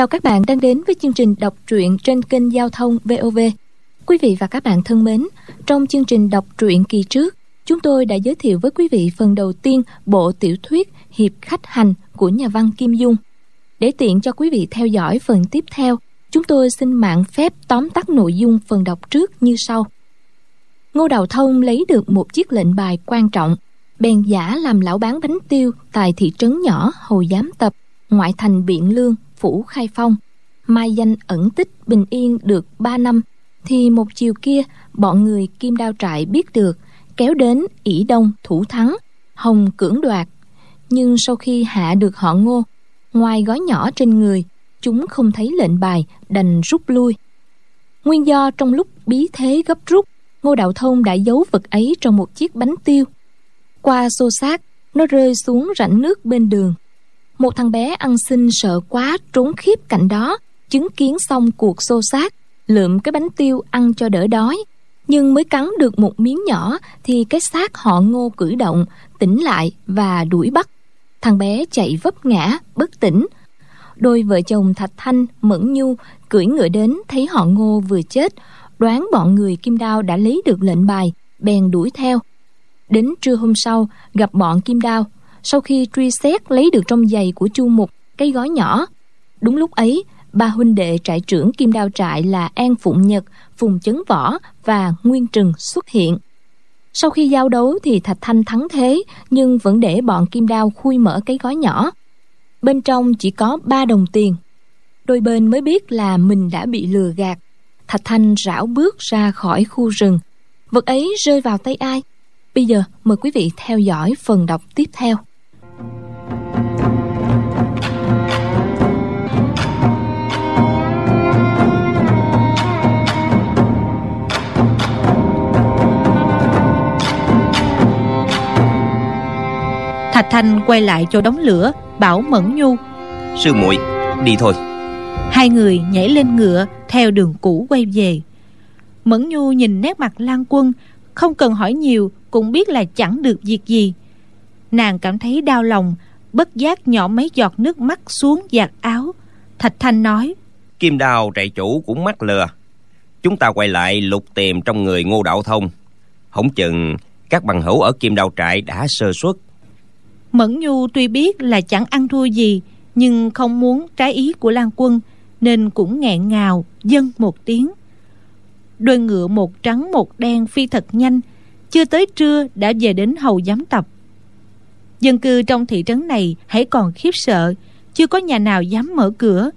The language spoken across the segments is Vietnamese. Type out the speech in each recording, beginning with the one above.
Chào các bạn đang đến với chương trình đọc truyện trên kênh Giao thông VOV. Quý vị và các bạn thân mến, trong chương trình đọc truyện kỳ trước, chúng tôi đã giới thiệu với quý vị phần đầu tiên bộ tiểu thuyết Hiệp Khách Hành của nhà văn Kim Dung. Để tiện cho quý vị theo dõi phần tiếp theo, chúng tôi xin mạng phép tóm tắt nội dung phần đọc trước như sau. Ngô Đào Thông lấy được một chiếc lệnh bài quan trọng, bèn giả làm lão bán bánh tiêu tại thị trấn nhỏ hồ Giám Tập, ngoại thành Biện Lương, Phủ Khai Phong. Mai danh ẩn tích bình yên được 3 năm, thì một chiều kia bọn người Kim Đao Trại biết được, kéo đến ỷ Đông thủ thắng, Hồng cưỡng đoạt. Nhưng sau khi hạ được họ ngô, ngoài gói nhỏ trên người, chúng không thấy lệnh bài, đành rút lui. Nguyên do trong lúc bí thế gấp rút, Ngô Đạo Thông đã giấu vật ấy trong một chiếc bánh tiêu. Qua xô xác, nó rơi xuống rãnh nước bên đường. Một thằng bé ăn xin sợ quá trốn khiếp cạnh đó, chứng kiến xong cuộc xô xát, lượm cái bánh tiêu ăn cho đỡ đói. Nhưng mới cắn được một miếng nhỏ thì cái xác họ ngô cử động, tỉnh lại và đuổi bắt. Thằng bé chạy vấp ngã, bất tỉnh. Đôi vợ chồng Thạch Thanh, Mẫn Nhu cưỡi ngựa đến thấy họ ngô vừa chết, đoán bọn người Kim Đao đã lấy được lệnh bài, bèn đuổi theo. Đến trưa hôm sau, gặp bọn Kim Đao, sau khi truy xét lấy được trong giày của Chu Mục cái gói nhỏ. Đúng lúc ấy, ba huynh đệ trại trưởng Kim Đao trại là An Phụng Nhật, Phùng Chấn Võ và Nguyên Trừng xuất hiện. Sau khi giao đấu thì Thạch Thanh thắng thế, nhưng vẫn để bọn Kim Đao khui mở cái gói nhỏ. Bên trong chỉ có ba đồng tiền. Đôi bên mới biết là mình đã bị lừa gạt. Thạch Thanh rảo bước ra khỏi khu rừng. Vật ấy rơi vào tay ai? Bây giờ mời quý vị theo dõi phần đọc tiếp theo. Thạch Thanh quay lại chỗ đống lửa Bảo Mẫn Nhu. Sư muội đi thôi. Hai người nhảy lên ngựa Theo đường cũ quay về. Mẫn Nhu nhìn nét mặt Lan Quân Không cần hỏi nhiều Cũng biết là chẳng được việc gì Nàng cảm thấy đau lòng Bất giác nhỏ mấy giọt nước mắt xuống giặt áo. Thạch Thanh nói Kim đào trại chủ cũng mắc lừa. Chúng ta quay lại lục tìm trong người ngô đạo thông. Không chừng các bằng hữu ở kim đào trại đã sơ suất. Mẫn Nhu tuy biết là chẳng ăn thua gì Nhưng không muốn trái ý của Lan Quân Nên cũng nghẹn ngào Dâng một tiếng. Đôi ngựa một trắng một đen phi thật nhanh Chưa tới trưa đã về đến hầu giám tập Dân cư trong thị trấn này hãy còn khiếp sợ, Chưa có nhà nào dám mở cửa.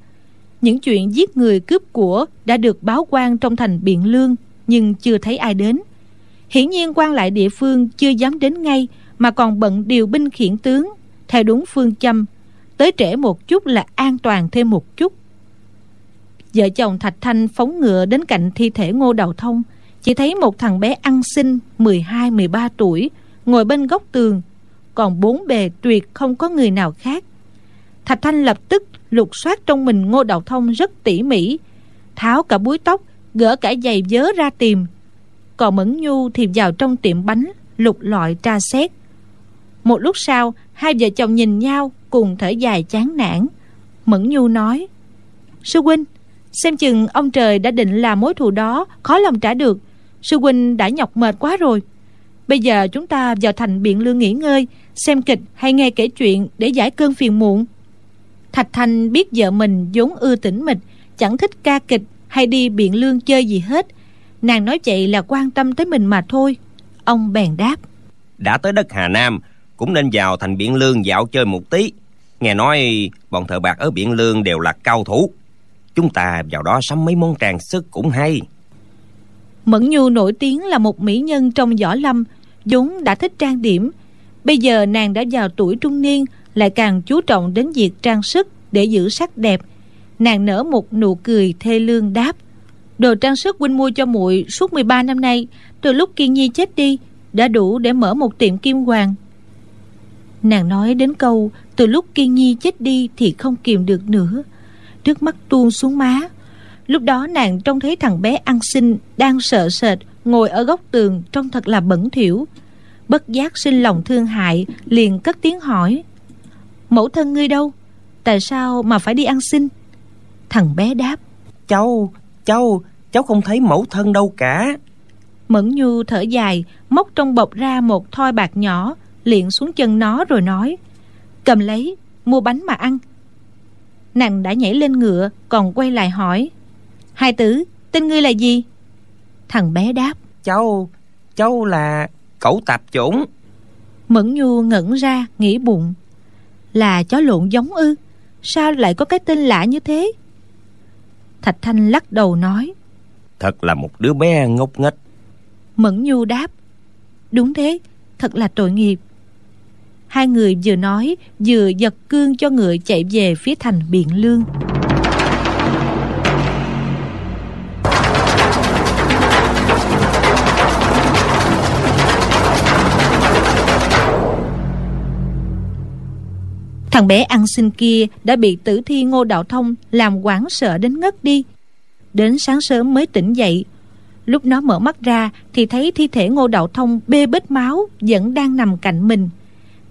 Những chuyện giết người cướp của Đã được báo quan trong thành Biện Lương, Nhưng chưa thấy ai đến. Hiển nhiên quan lại địa phương chưa dám đến ngay, mà còn bận điều binh khiển tướng, theo đúng phương châm. Tới trễ một chút là an toàn thêm một chút. Vợ chồng thạch thanh phóng ngựa đến cạnh thi thể ngô đầu thông, chỉ thấy một thằng bé ăn xin 12-13 tuổi, ngồi bên góc tường còn bốn bề tuyệt không có người nào khác. Thạch thanh lập tức lục soát trong mình ngô Đạo thông rất tỉ mỉ, tháo cả búi tóc, gỡ cả giày vớ ra tìm. Còn mẫn nhu thì vào trong tiệm bánh, lục lọi tra xét. Một lúc sau, hai vợ chồng nhìn nhau cùng thở dài chán nản. Mẫn nhu nói, sư huynh, xem chừng ông trời đã định là mối thù đó, khó lòng trả được. Sư huynh đã nhọc mệt quá rồi. Bây giờ chúng ta vào thành biện lương nghỉ ngơi xem kịch hay nghe kể chuyện để giải cơn phiền muộn thạch thanh biết vợ mình vốn ưa tĩnh mịch chẳng thích ca kịch hay đi biện lương chơi gì hết nàng nói vậy là quan tâm tới mình mà thôi ông bèn đáp đã tới đất hà nam cũng nên vào thành Biển Lương dạo chơi một tí. Nghe nói bọn thợ bạc ở Biển Lương đều là cao thủ. Chúng ta vào đó sắm mấy món trang sức cũng hay. Mẫn Nhu nổi tiếng là một mỹ nhân trong võ lâm, vốn đã thích trang điểm. Bây giờ nàng đã vào tuổi trung niên, lại càng chú trọng đến việc trang sức để giữ sắc đẹp. Nàng nở một nụ cười thê lương đáp. Đồ trang sức huynh mua cho muội suốt 13 năm nay, từ lúc Kiên Nhi chết đi, đã đủ để mở một tiệm kim hoàng Nàng nói đến câu Từ lúc Kiên Nhi chết đi Thì không kìm được nữa Nước mắt tuôn xuống má Lúc đó nàng trông thấy thằng bé ăn xin Đang sợ sệt Ngồi ở góc tường Trông thật là bẩn thỉu Bất giác sinh lòng thương hại Liền cất tiếng hỏi. Mẫu thân ngươi đâu? Tại sao mà phải đi ăn xin? Thằng bé đáp. Cháu, cháu, cháu không thấy mẫu thân đâu cả. Mẫn Nhu thở dài Móc trong bọc ra một thoi bạc nhỏ Liện xuống chân nó rồi nói. Cầm lấy, mua bánh mà ăn. Nàng đã nhảy lên ngựa Còn quay lại hỏi. Hai tử, tên ngươi là gì? Thằng bé đáp. Cháu, cháu là cẩu tạp chủng. Mẫn Nhu ngẩn ra nghĩ bụng. Là chó lộn giống ư? Sao lại có cái tên lạ như thế? Thạch Thanh lắc đầu nói. Thật là một đứa bé ngốc nghếch. Mẫn Nhu đáp. Đúng thế, thật là tội nghiệp. Hai người vừa nói Vừa giật cương cho ngựa chạy về phía thành Biện Lương Thằng bé ăn xin kia đã bị tử thi Ngô Đạo Thông làm quảng sợ đến ngất đi. Đến sáng sớm mới tỉnh dậy. Lúc nó mở mắt ra thì thấy thi thể Ngô Đạo Thông bê bết máu vẫn đang nằm cạnh mình.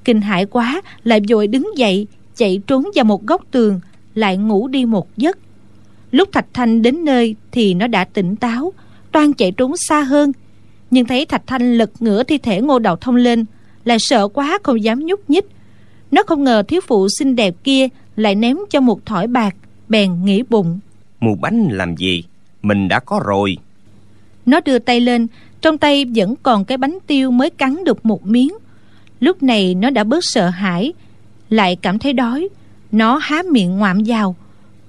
Kinh hãi quá, lại vội đứng dậy, chạy trốn vào một góc tường, lại ngủ đi một giấc. Lúc Thạch Thanh đến nơi thì nó đã tỉnh táo, toan chạy trốn xa hơn. Nhưng thấy Thạch Thanh lật ngửa thi thể Ngô Đạo Thông lên, lại sợ quá không dám nhúc nhích nó không ngờ thiếu phụ xinh đẹp kia lại ném cho một thỏi bạc, bèn nghĩ bụng. Mua bánh làm gì? Mình đã có rồi. Nó đưa tay lên, trong tay vẫn còn cái bánh tiêu mới cắn được một miếng. Lúc này nó đã bớt sợ hãi, lại cảm thấy đói. Nó há miệng ngoạm vào,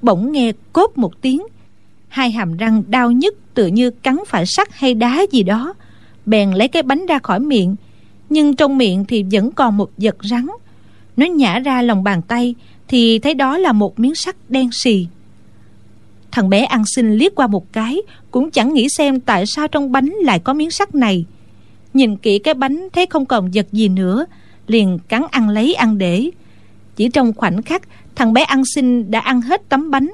bỗng nghe cốt một tiếng. Hai hàm răng đau nhức tựa như cắn phải sắt hay đá gì đó. Bèn lấy cái bánh ra khỏi miệng, nhưng trong miệng thì vẫn còn một vật rắn. Nó nhả ra lòng bàn tay Thì thấy đó là một miếng sắt đen xì. Thằng bé ăn xin liếc qua một cái, Cũng chẳng nghĩ xem tại sao trong bánh lại có miếng sắt này. Nhìn kỹ cái bánh thấy không còn vật gì nữa, Liền cắn ăn lấy ăn để. Chỉ trong khoảnh khắc, Thằng bé ăn xin đã ăn hết tấm bánh.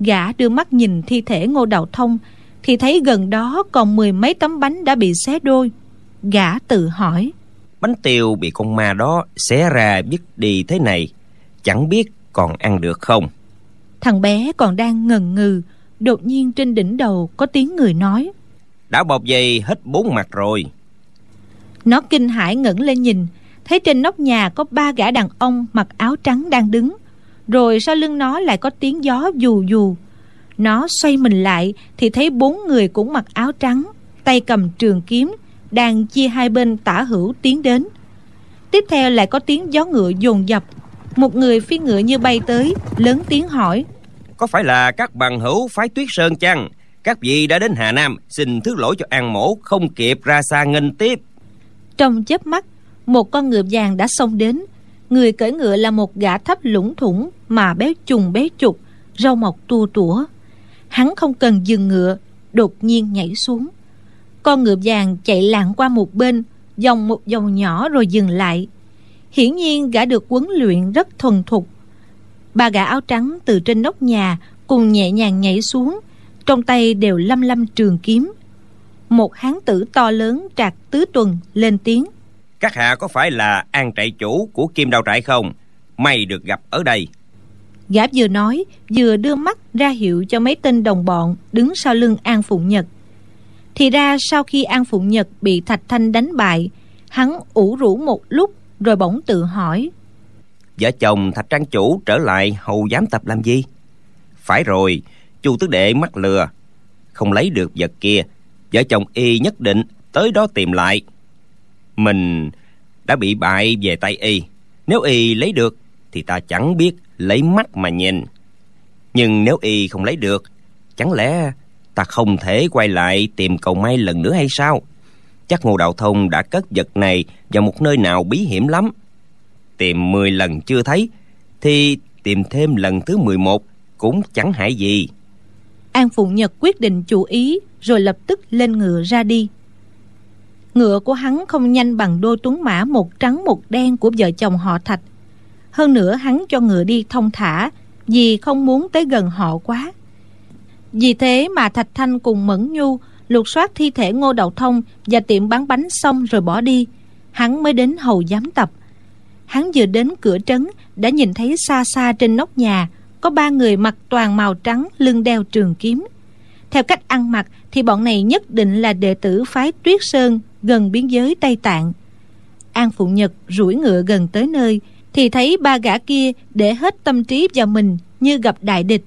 Gã đưa mắt nhìn thi thể ngô đạo thông, Thì thấy gần đó còn mười mấy tấm bánh đã bị xé đôi. Gã tự hỏi bánh tiêu bị con ma đó xé ra biết đi thế này chẳng biết còn ăn được không. Thằng bé còn đang ngần ngừ đột nhiên trên đỉnh đầu có tiếng người nói. Đã bọc dây hết bốn mặt rồi. Nó kinh hãi ngẩng lên nhìn thấy trên nóc nhà có ba gã đàn ông mặc áo trắng đang đứng. Rồi sau lưng nó lại có tiếng gió dù dù. Nó xoay mình lại thì thấy bốn người cũng mặc áo trắng tay cầm trường kiếm đang chia hai bên tả hữu tiến đến. Tiếp theo lại có tiếng gió ngựa dồn dập. Một người phi ngựa như bay tới lớn tiếng hỏi. Có phải là các bằng hữu phái tuyết sơn chăng? Các vị đã đến hà nam xin thứ lỗi cho an mổ không kịp ra xa nghênh tiếp. Trong chớp mắt một con ngựa vàng đã xông đến. Người cưỡi ngựa là một gã thấp lũng thủng mà béo trùng béo trục râu mọc tua tủa. Hắn không cần dừng ngựa đột nhiên nhảy xuống con ngựa vàng chạy lạng qua một bên Dòng một dòng nhỏ rồi dừng lại. Hiển nhiên gã được huấn luyện rất thuần thục. Ba gã áo trắng từ trên nóc nhà Cùng nhẹ nhàng nhảy xuống Trong tay đều lâm lâm trường kiếm. Một hán tử to lớn trạc tứ tuần lên tiếng. Các hạ có phải là an trại chủ của kim đào trại không? May được gặp ở đây. Gã vừa nói Vừa đưa mắt ra hiệu cho mấy tên đồng bọn Đứng sau lưng An Phụng Nhật thì ra sau khi An Phụng Nhật bị Thạch Thanh đánh bại, Hắn ủ rũ một lúc Rồi bỗng tự hỏi, Vợ chồng Thạch Trang Chủ trở lại hầu giám tập làm gì? Phải rồi, Chu Tứ Đệ mắc lừa, Không lấy được vật kia, Vợ chồng y nhất định tới đó tìm lại. Mình đã bị bại về tay y, Nếu y lấy được Thì ta chẳng biết lấy mắt mà nhìn. Nhưng nếu y không lấy được, Chẳng lẽ ta không thể quay lại tìm cầu may lần nữa hay sao? Chắc ngô đạo thông đã cất vật này vào một nơi nào bí hiểm lắm. Tìm mười lần chưa thấy, thì tìm thêm lần thứ mười một cũng chẳng hại gì. An phụng nhật quyết định chủ ý, rồi lập tức lên ngựa ra đi. Ngựa của hắn không nhanh bằng đôi tuấn mã một trắng một đen của vợ chồng họ thạch. Hơn nữa hắn cho ngựa đi thông thả, vì không muốn tới gần họ quá vì thế mà Thạch Thanh cùng Mẫn Nhu lục soát thi thể Ngô Đậu Thông và tiệm bán bánh xong rồi bỏ đi. Hắn mới đến hầu giám tập. Hắn vừa đến cửa trấn đã nhìn thấy xa xa trên nóc nhà có ba người mặc toàn màu trắng lưng đeo trường kiếm theo cách ăn mặc thì bọn này nhất định là đệ tử phái tuyết sơn gần biên giới tây tạng an phụ nhật rủi ngựa gần tới nơi thì thấy ba gã kia để hết tâm trí vào mình như gặp đại địch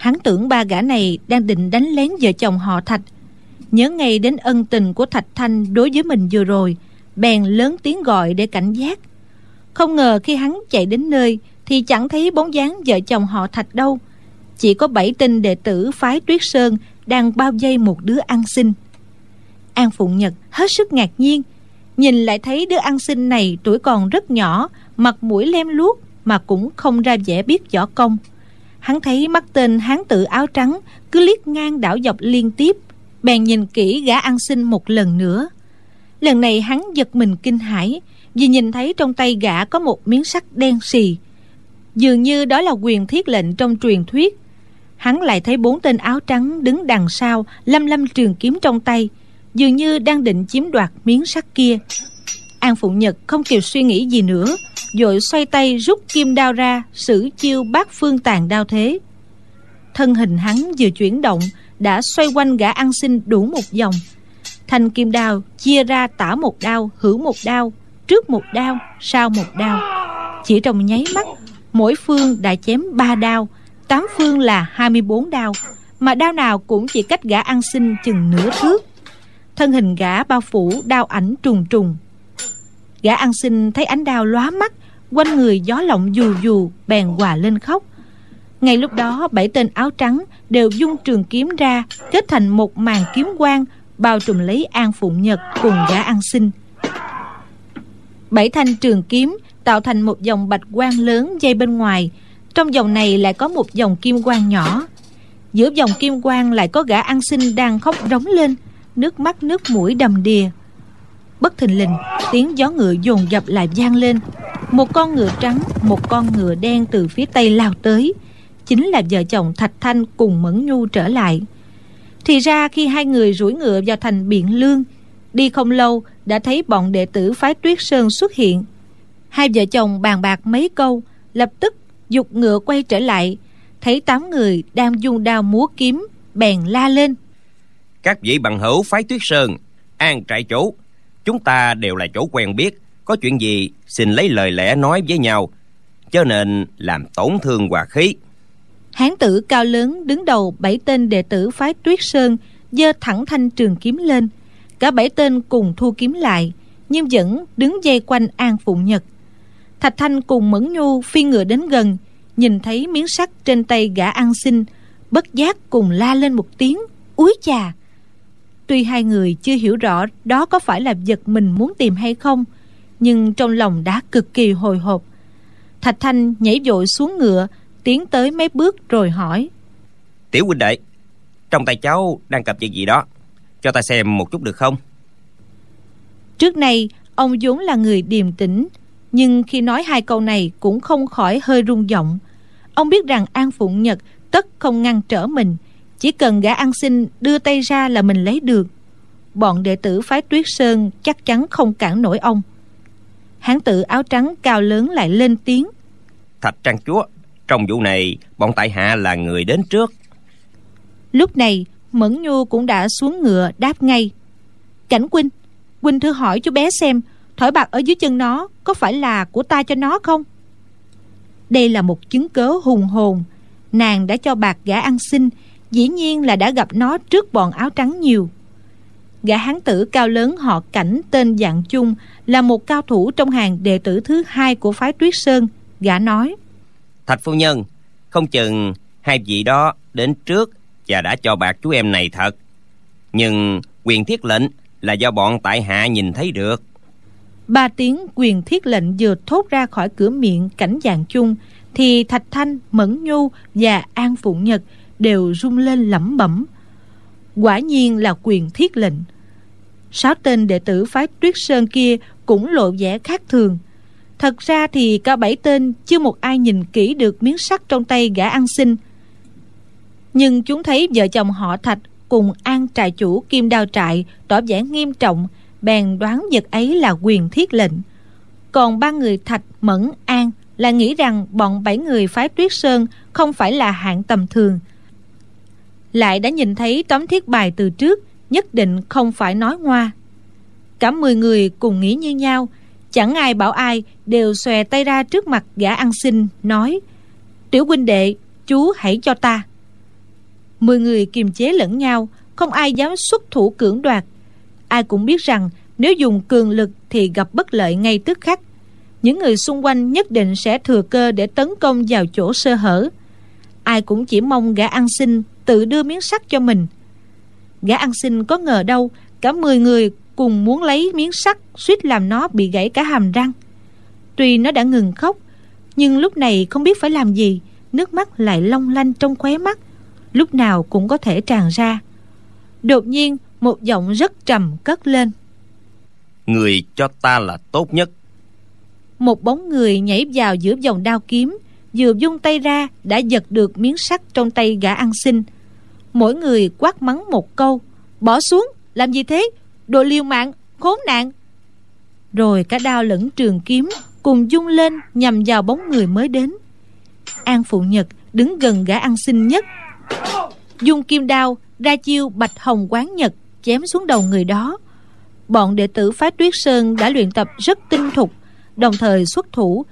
hắn tưởng ba gã này đang định đánh lén vợ chồng họ thạch. Nhớ ngay đến ân tình của thạch thanh đối với mình vừa rồi, bèn lớn tiếng gọi để cảnh giác. Không ngờ khi hắn chạy đến nơi thì chẳng thấy bóng dáng vợ chồng họ thạch đâu. Chỉ có bảy tinh đệ tử phái tuyết sơn đang bao vây một đứa ăn xin. An phụng nhật hết sức ngạc nhiên, nhìn lại thấy đứa ăn xin này tuổi còn rất nhỏ, mặt mũi lem luốc mà cũng không ra vẻ biết võ công hắn thấy mắt tên hán tử áo trắng, cứ liếc ngang đảo dọc liên tiếp, bèn nhìn kỹ gã ăn xin một lần nữa. Lần này hắn giật mình kinh hãi, vì nhìn thấy trong tay gã có một miếng sắt đen xì. Dường như đó là quyền thiết lệnh trong truyền thuyết. Hắn lại thấy bốn tên áo trắng đứng đằng sau lâm lâm trường kiếm trong tay, dường như đang định chiếm đoạt miếng sắt kia an phụng nhật không kịp suy nghĩ gì nữa, vội xoay tay rút kim đao ra, sử chiêu bát phương tàn đao thế. Thân hình hắn vừa chuyển động, đã xoay quanh gã ăn xin đủ một vòng. Thanh kim đao chia ra tả một đao hữu một đao, trước một đao, sau một đao. Chỉ trong nháy mắt, mỗi phương đã chém ba đao, tám phương là 24 đao, mà đao nào cũng chỉ cách gã ăn xin chừng nửa thước. Thân hình gã bao phủ đao ảnh trùng trùng gã ăn xin thấy ánh đao lóa mắt, quanh người gió lộng dù dù, bèn hòa lên khóc. Ngay lúc đó, bảy tên áo trắng đều dung trường kiếm ra, kết thành một màn kiếm quang, bao trùm lấy an phụng nhật cùng gã ăn xin. Bảy thanh trường kiếm tạo thành một dòng bạch quang lớn dây bên ngoài. Trong dòng này lại có một dòng kim quang nhỏ. Giữa dòng kim quang lại có gã ăn xin đang khóc rống lên, nước mắt nước mũi đầm đìa bất thình lình, tiếng gió ngựa dồn dập lại vang lên. Một con ngựa trắng, một con ngựa đen từ phía tây lao tới. Chính là vợ chồng thạch thanh cùng mẫn nhu trở lại. Thì ra khi hai người rủi ngựa vào thành biện lương, đi không lâu đã thấy bọn đệ tử phái tuyết sơn xuất hiện. Hai vợ chồng bàn bạc mấy câu, lập tức dục ngựa quay trở lại, thấy tám người đang dùng đao múa kiếm, bèn la lên. Các vị bằng hữu phái tuyết sơn, an trại chủ chúng ta đều là chỗ quen biết, có chuyện gì xin lấy lời lẽ nói với nhau cho nên làm tổn thương hòa khí. Hán tử cao lớn đứng đầu bảy tên đệ tử phái tuyết sơn giơ thẳng thanh trường kiếm lên. Cả bảy tên cùng thu kiếm lại, nhưng vẫn đứng dây quanh an phụng nhật. Thạch thanh cùng mẫn nhu phi ngựa đến gần, nhìn thấy miếng sắt trên tay gã ăn xin, bất giác cùng la lên một tiếng, úi chà tuy hai người chưa hiểu rõ đó có phải là vật mình muốn tìm hay không nhưng trong lòng đã cực kỳ hồi hộp. Thạch thanh nhảy vội xuống ngựa tiến tới mấy bước rồi hỏi tiểu huynh đệ trong tay cháu đang cầm chuyện gì đó? Cho ta xem một chút được không? Trước này ông vốn là người điềm tĩnh nhưng khi nói hai câu này cũng không khỏi hơi rung giọng. Ông biết rằng an phụng nhật tất không ngăn trở mình chỉ cần gã ăn xin đưa tay ra là mình lấy được. Bọn đệ tử phái tuyết sơn chắc chắn không cản nổi ông. Hán tử áo trắng cao lớn lại lên tiếng. Thạch trang chúa trong vụ này bọn tại hạ là người đến trước. Lúc này mẫn nhu cũng đã xuống ngựa đáp ngay. Cảnh huynh huynh thử hỏi chú bé xem thỏi bạc ở dưới chân nó có phải là của ta cho nó không? Đây là một chứng cớ hùng hồn. Nàng đã cho bạc gã ăn xin dĩ nhiên là đã gặp nó trước bọn áo trắng nhiều. Gã hán tử cao lớn họ cảnh tên dạng chung là một cao thủ trong hàng đệ tử thứ hai của phái tuyết sơn gã nói. Thạch phu nhân không chừng hai vị đó đến trước và đã cho bạc chú em này thật. Nhưng quyền thiết lệnh là do bọn tại hạ nhìn thấy được. Ba tiếng quyền thiết lệnh vừa thốt ra khỏi cửa miệng cảnh dạng chung thì thạch thanh mẫn nhu và an phụng nhật đều rung lên lẩm bẩm. Quả nhiên là quyền thiết lệnh. Sáu tên đệ tử phái tuyết sơn kia cũng lộ vẻ khác thường. Thật ra thì cả bảy tên chưa một ai nhìn kỹ được miếng sắt trong tay gã ăn xin. Nhưng chúng thấy vợ chồng họ thạch cùng an trại chủ kim đao trại tỏ vẻ nghiêm trọng, bèn đoán vật ấy là quyền thiết lệnh. Còn ba người thạch, mẫn, an là nghĩ rằng bọn bảy người phái tuyết sơn không phải là hạng tầm thường lại đã nhìn thấy tấm thiết bài từ trước, nhất định không phải nói ngoa. Cả mười người cùng nghĩ như nhau, chẳng ai bảo ai đều xòe tay ra trước mặt gã ăn xin, nói, tiểu huynh đệ, chú hãy cho ta. Mười người kiềm chế lẫn nhau, không ai dám xuất thủ cưỡng đoạt. Ai cũng biết rằng nếu dùng cường lực thì gặp bất lợi ngay tức khắc. Những người xung quanh nhất định sẽ thừa cơ để tấn công vào chỗ sơ hở. Ai cũng chỉ mong gã ăn xin tự đưa miếng sắt cho mình. Gã ăn xin có ngờ đâu cả mười người cùng muốn lấy miếng sắt suýt làm nó bị gãy cả hàm răng. Tuy nó đã ngừng khóc nhưng lúc này không biết phải làm gì nước mắt lại long lanh trong khóe mắt lúc nào cũng có thể tràn ra. Đột nhiên một giọng rất trầm cất lên. Người cho ta là tốt nhất. Một bóng người nhảy vào giữa vòng đao kiếm vừa dung tay ra đã giật được miếng sắt trong tay gã ăn xin. Mỗi người quát mắng một câu, bỏ xuống, làm gì thế? Đồ liều mạng, khốn nạn. Rồi cả đao lẫn trường kiếm cùng dung lên nhằm vào bóng người mới đến. An phụ nhật đứng gần gã ăn xin nhất. Dung kim đao, ra chiêu bạch hồng quán nhật chém xuống đầu người đó. Bọn đệ tử phái tuyết sơn đã luyện tập rất tinh thục, đồng thời xuất thủ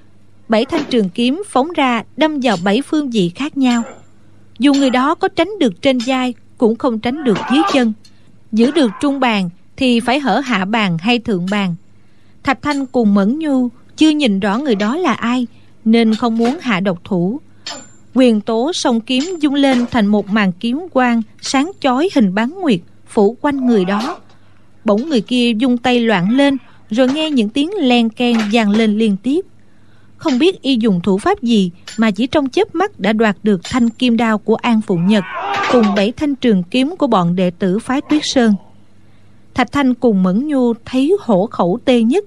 bảy thanh trường kiếm phóng ra đâm vào bảy phương vị khác nhau. Dù người đó có tránh được trên vai, cũng không tránh được dưới chân. Giữ được trung bàn thì phải hở hạ bàn hay thượng bàn. Thạch thanh cùng mẫn nhu chưa nhìn rõ người đó là ai, nên không muốn hạ độc thủ. Quyền tố song kiếm dung lên thành một màn kiếm quang sáng chói hình bán nguyệt, phủ quanh người đó. Bỗng người kia dung tay loạn lên, rồi nghe những tiếng len ken vang lên liên tiếp không biết y dùng thủ pháp gì mà chỉ trong chớp mắt đã đoạt được thanh kim đao của an phụ nhật cùng bảy thanh trường kiếm của bọn đệ tử phái tuyết sơn. Thạch thanh cùng mẫn nhu thấy hổ khẩu tê nhất,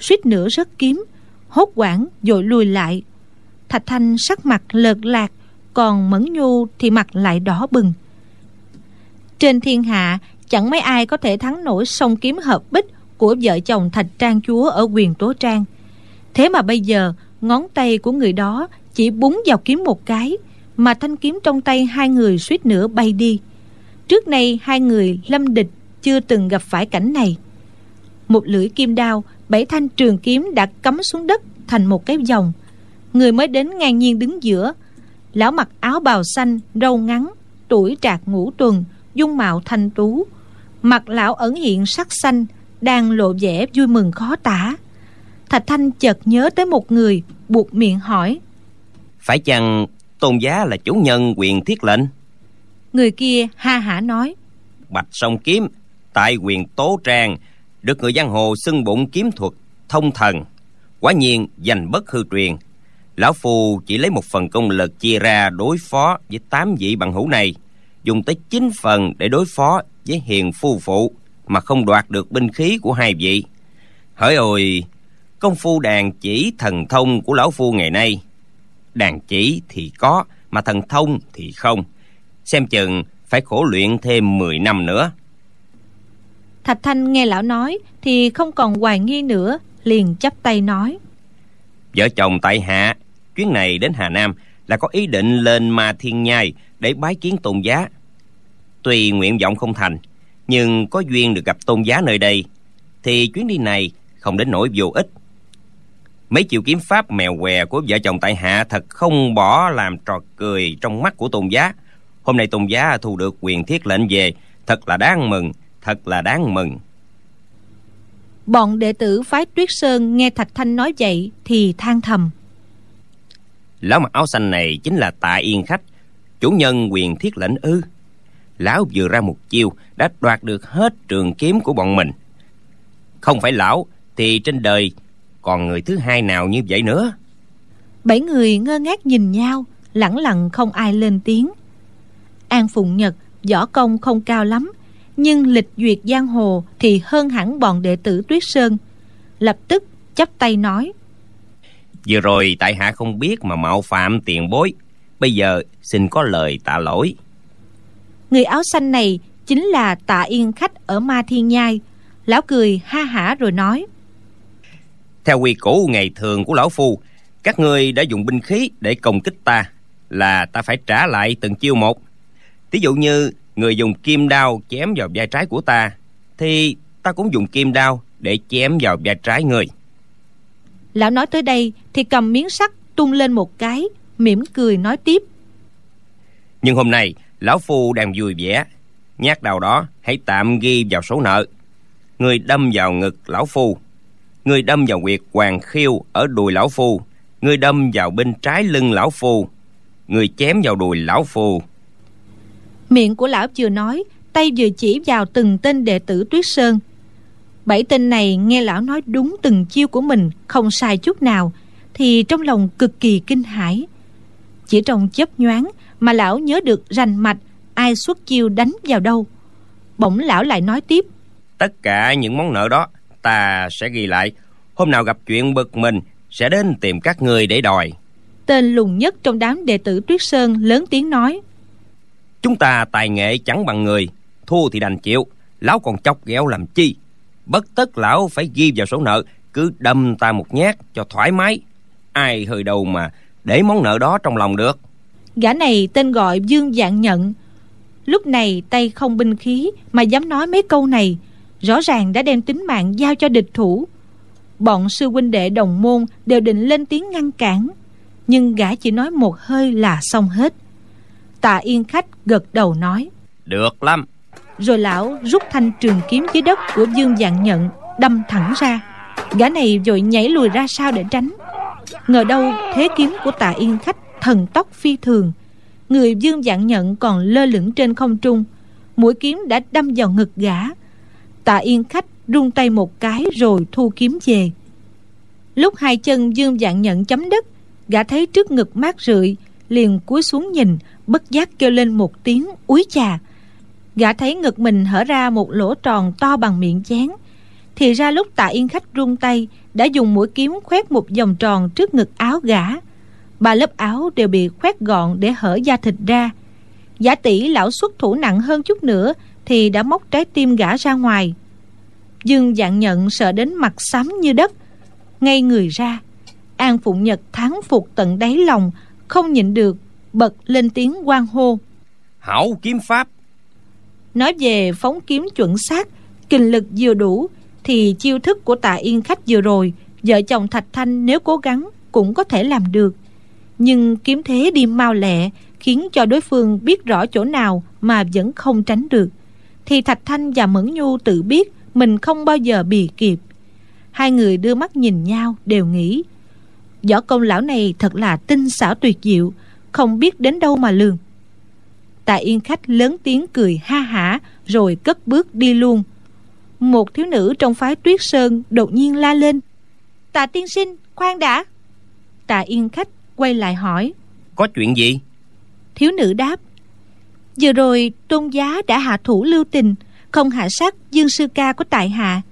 suýt nữa rớt kiếm, hốt quảng dội lùi lại. Thạch thanh sắc mặt lợt lạc, còn mẫn nhu thì mặt lại đỏ bừng. Trên thiên hạ, chẳng mấy ai có thể thắng nổi song kiếm hợp bích của vợ chồng thạch trang chúa ở quyền tố trang. Thế mà bây giờ ngón tay của người đó chỉ búng vào kiếm một cái, mà thanh kiếm trong tay hai người suýt nữa bay đi. Trước nay hai người lâm địch chưa từng gặp phải cảnh này. Một lưỡi kim đao, bảy thanh trường kiếm đã cắm xuống đất thành một cái vòng. Người mới đến ngang nhiên đứng giữa. Lão mặc áo bào xanh, râu ngắn, tuổi trạc ngũ tuần, dung mạo thanh tú. Mặt lão ẩn hiện sắc xanh, đang lộ vẻ vui mừng khó tả thạch thanh chợt nhớ tới một người buộc miệng hỏi. Phải chăng tôn giá là chủ nhân quyền thiết lệnh? Người kia ha hả nói. Bạch song kiếm tại quyền tố trang được người giang hồ xưng bụng kiếm thuật thông thần. Quả nhiên danh bất hư truyền. Lão phu chỉ lấy một phần công lực chia ra đối phó với tám vị bằng hữu này dùng tới chín phần để đối phó với hiền phu phụ mà không đoạt được binh khí của hai vị. Hỡi ôi công phu đàn chỉ thần thông của lão phu ngày nay. Đàn chỉ thì có mà thần thông thì không. Xem chừng phải khổ luyện thêm 10 năm nữa. Thạch thanh nghe lão nói thì không còn hoài nghi nữa liền chắp tay nói. Vợ chồng tại hạ chuyến này đến hà nam là có ý định lên ma thiên nhai để bái kiến tôn giá. Tuy nguyện vọng không thành nhưng có duyên được gặp tôn giá nơi đây thì chuyến đi này không đến nỗi vô ích mấy chiều kiếm pháp mèo què của vợ chồng tại hạ thật không bỏ làm trò cười trong mắt của tôn giá. Hôm nay tôn giá thu được quyền thiết lệnh về. Thật là đáng mừng thật là đáng mừng. Bọn đệ tử phái tuyết sơn nghe thạch thanh nói vậy thì than thầm. Lão mặc áo xanh này chính là tạ yên khách chủ nhân quyền thiết lệnh ư. Lão vừa ra một chiêu đã đoạt được hết trường kiếm của bọn mình. Không phải lão thì trên đời còn người thứ hai nào như vậy nữa? Bảy người ngơ ngác nhìn nhau lẳng lặng không ai lên tiếng. An phụng nhật võ công không cao lắm nhưng lịch duyệt giang hồ thì hơn hẳn bọn đệ tử tuyết sơn. Lập tức chắp tay nói vừa rồi tại hạ không biết mà mạo phạm tiền bối bây giờ xin có lời tạ lỗi. Người áo xanh này chính là tạ yên khách ở ma thiên nhai. Lão cười ha hả rồi nói theo quy củ ngày thường của lão phu các người đã dùng binh khí để công kích ta là ta phải trả lại từng chiêu một. Ví dụ như người dùng kim đao chém vào vai trái của ta thì ta cũng dùng kim đao để chém vào vai trái người. Lão nói tới đây thì cầm miếng sắt tung lên một cái mỉm cười nói tiếp. Nhưng hôm nay lão phu đang vui vẻ. Nhát đào đó hãy tạm ghi vào số nợ. Người đâm vào ngực lão phu người đâm vào quyệt hoàng khiêu ở đùi lão phu. Người đâm vào bên trái lưng lão phu. Người chém vào đùi lão phu. Miệng của lão vừa nói tay vừa chỉ vào từng tên đệ tử tuyết sơn. Bảy tên này nghe lão nói đúng từng chiêu của mình không sai chút nào thì trong lòng cực kỳ kinh hãi. Chỉ trong chớp nhoáng mà lão nhớ được rành mạch ai xuất chiêu đánh vào đâu. Bỗng lão lại nói tiếp. Tất cả những món nợ đó ta sẽ ghi lại. Hôm nào gặp chuyện bực mình sẽ đến tìm các người để đòi. Tên lùn nhất trong đám đệ tử tuyết sơn lớn tiếng nói. Chúng ta tài nghệ chẳng bằng người thua thì đành chịu lão còn chọc ghẹo làm chi? Bất tất lão phải ghi vào số nợ cứ đâm ta một nhát cho thoải mái. Ai hơi đầu mà để món nợ đó trong lòng được? Gã này tên gọi dương dạng nhận. Lúc này tay không binh khí mà dám nói mấy câu này rõ ràng đã đem tính mạng giao cho địch thủ. Bọn sư huynh đệ đồng môn đều định lên tiếng ngăn cản nhưng gã chỉ nói một hơi là xong hết. Tạ yên khách gật đầu nói được lắm. rồi lão rút thanh trường kiếm dưới đất của dương dạng nhận đâm thẳng ra. Gã này vội nhảy lùi ra sau để tránh. Ngờ đâu thế kiếm của tạ yên khách thần tốc phi thường. Người dương dạng nhận còn lơ lửng trên không trung mũi kiếm đã đâm vào ngực gã tạ yên khách rung tay một cái rồi thu kiếm về. Lúc hai chân dương dạng nhận chấm đất, gã thấy trước ngực mát rượi, liền cúi xuống nhìn, bất giác kêu lên một tiếng, úi chà! Gã thấy ngực mình hở ra một lỗ tròn to bằng miệng chén. Thì ra lúc tạ yên khách rung tay, đã dùng mũi kiếm khoét một vòng tròn trước ngực áo gã. Ba lớp áo đều bị khoét gọn để hở da thịt ra. Giả tỷ lão xuất thủ nặng hơn chút nữa thì đã móc trái tim gã ra ngoài. Dương dạng nhận sợ đến mặt xám như đất ngay người ra. An phụng nhật thắng phục tận đáy lòng không nhịn được bật lên tiếng quan hô. Hảo kiếm pháp. Nói về phóng kiếm chuẩn xác kinh lực vừa đủ thì chiêu thức của tạ yên khách vừa rồi vợ chồng thạch thanh nếu cố gắng cũng có thể làm được. Nhưng kiếm thế đi mau lẹ khiến cho đối phương biết rõ chỗ nào mà vẫn không tránh được thì thạch thanh và mẫn nhu tự biết mình không bao giờ bì kịp. Hai người đưa mắt nhìn nhau đều nghĩ võ công lão này thật là tinh xảo tuyệt diệu không biết đến đâu mà lường. Tạ yên khách lớn tiếng cười ha hả rồi cất bước đi luôn. Một thiếu nữ trong phái tuyết sơn đột nhiên la lên tạ tiên sinh khoan đã. Tạ yên khách quay lại hỏi có chuyện gì? Thiếu nữ đáp vừa rồi tôn giá đã hạ thủ lưu tình không hạ sát dương sư ca của tại hạ.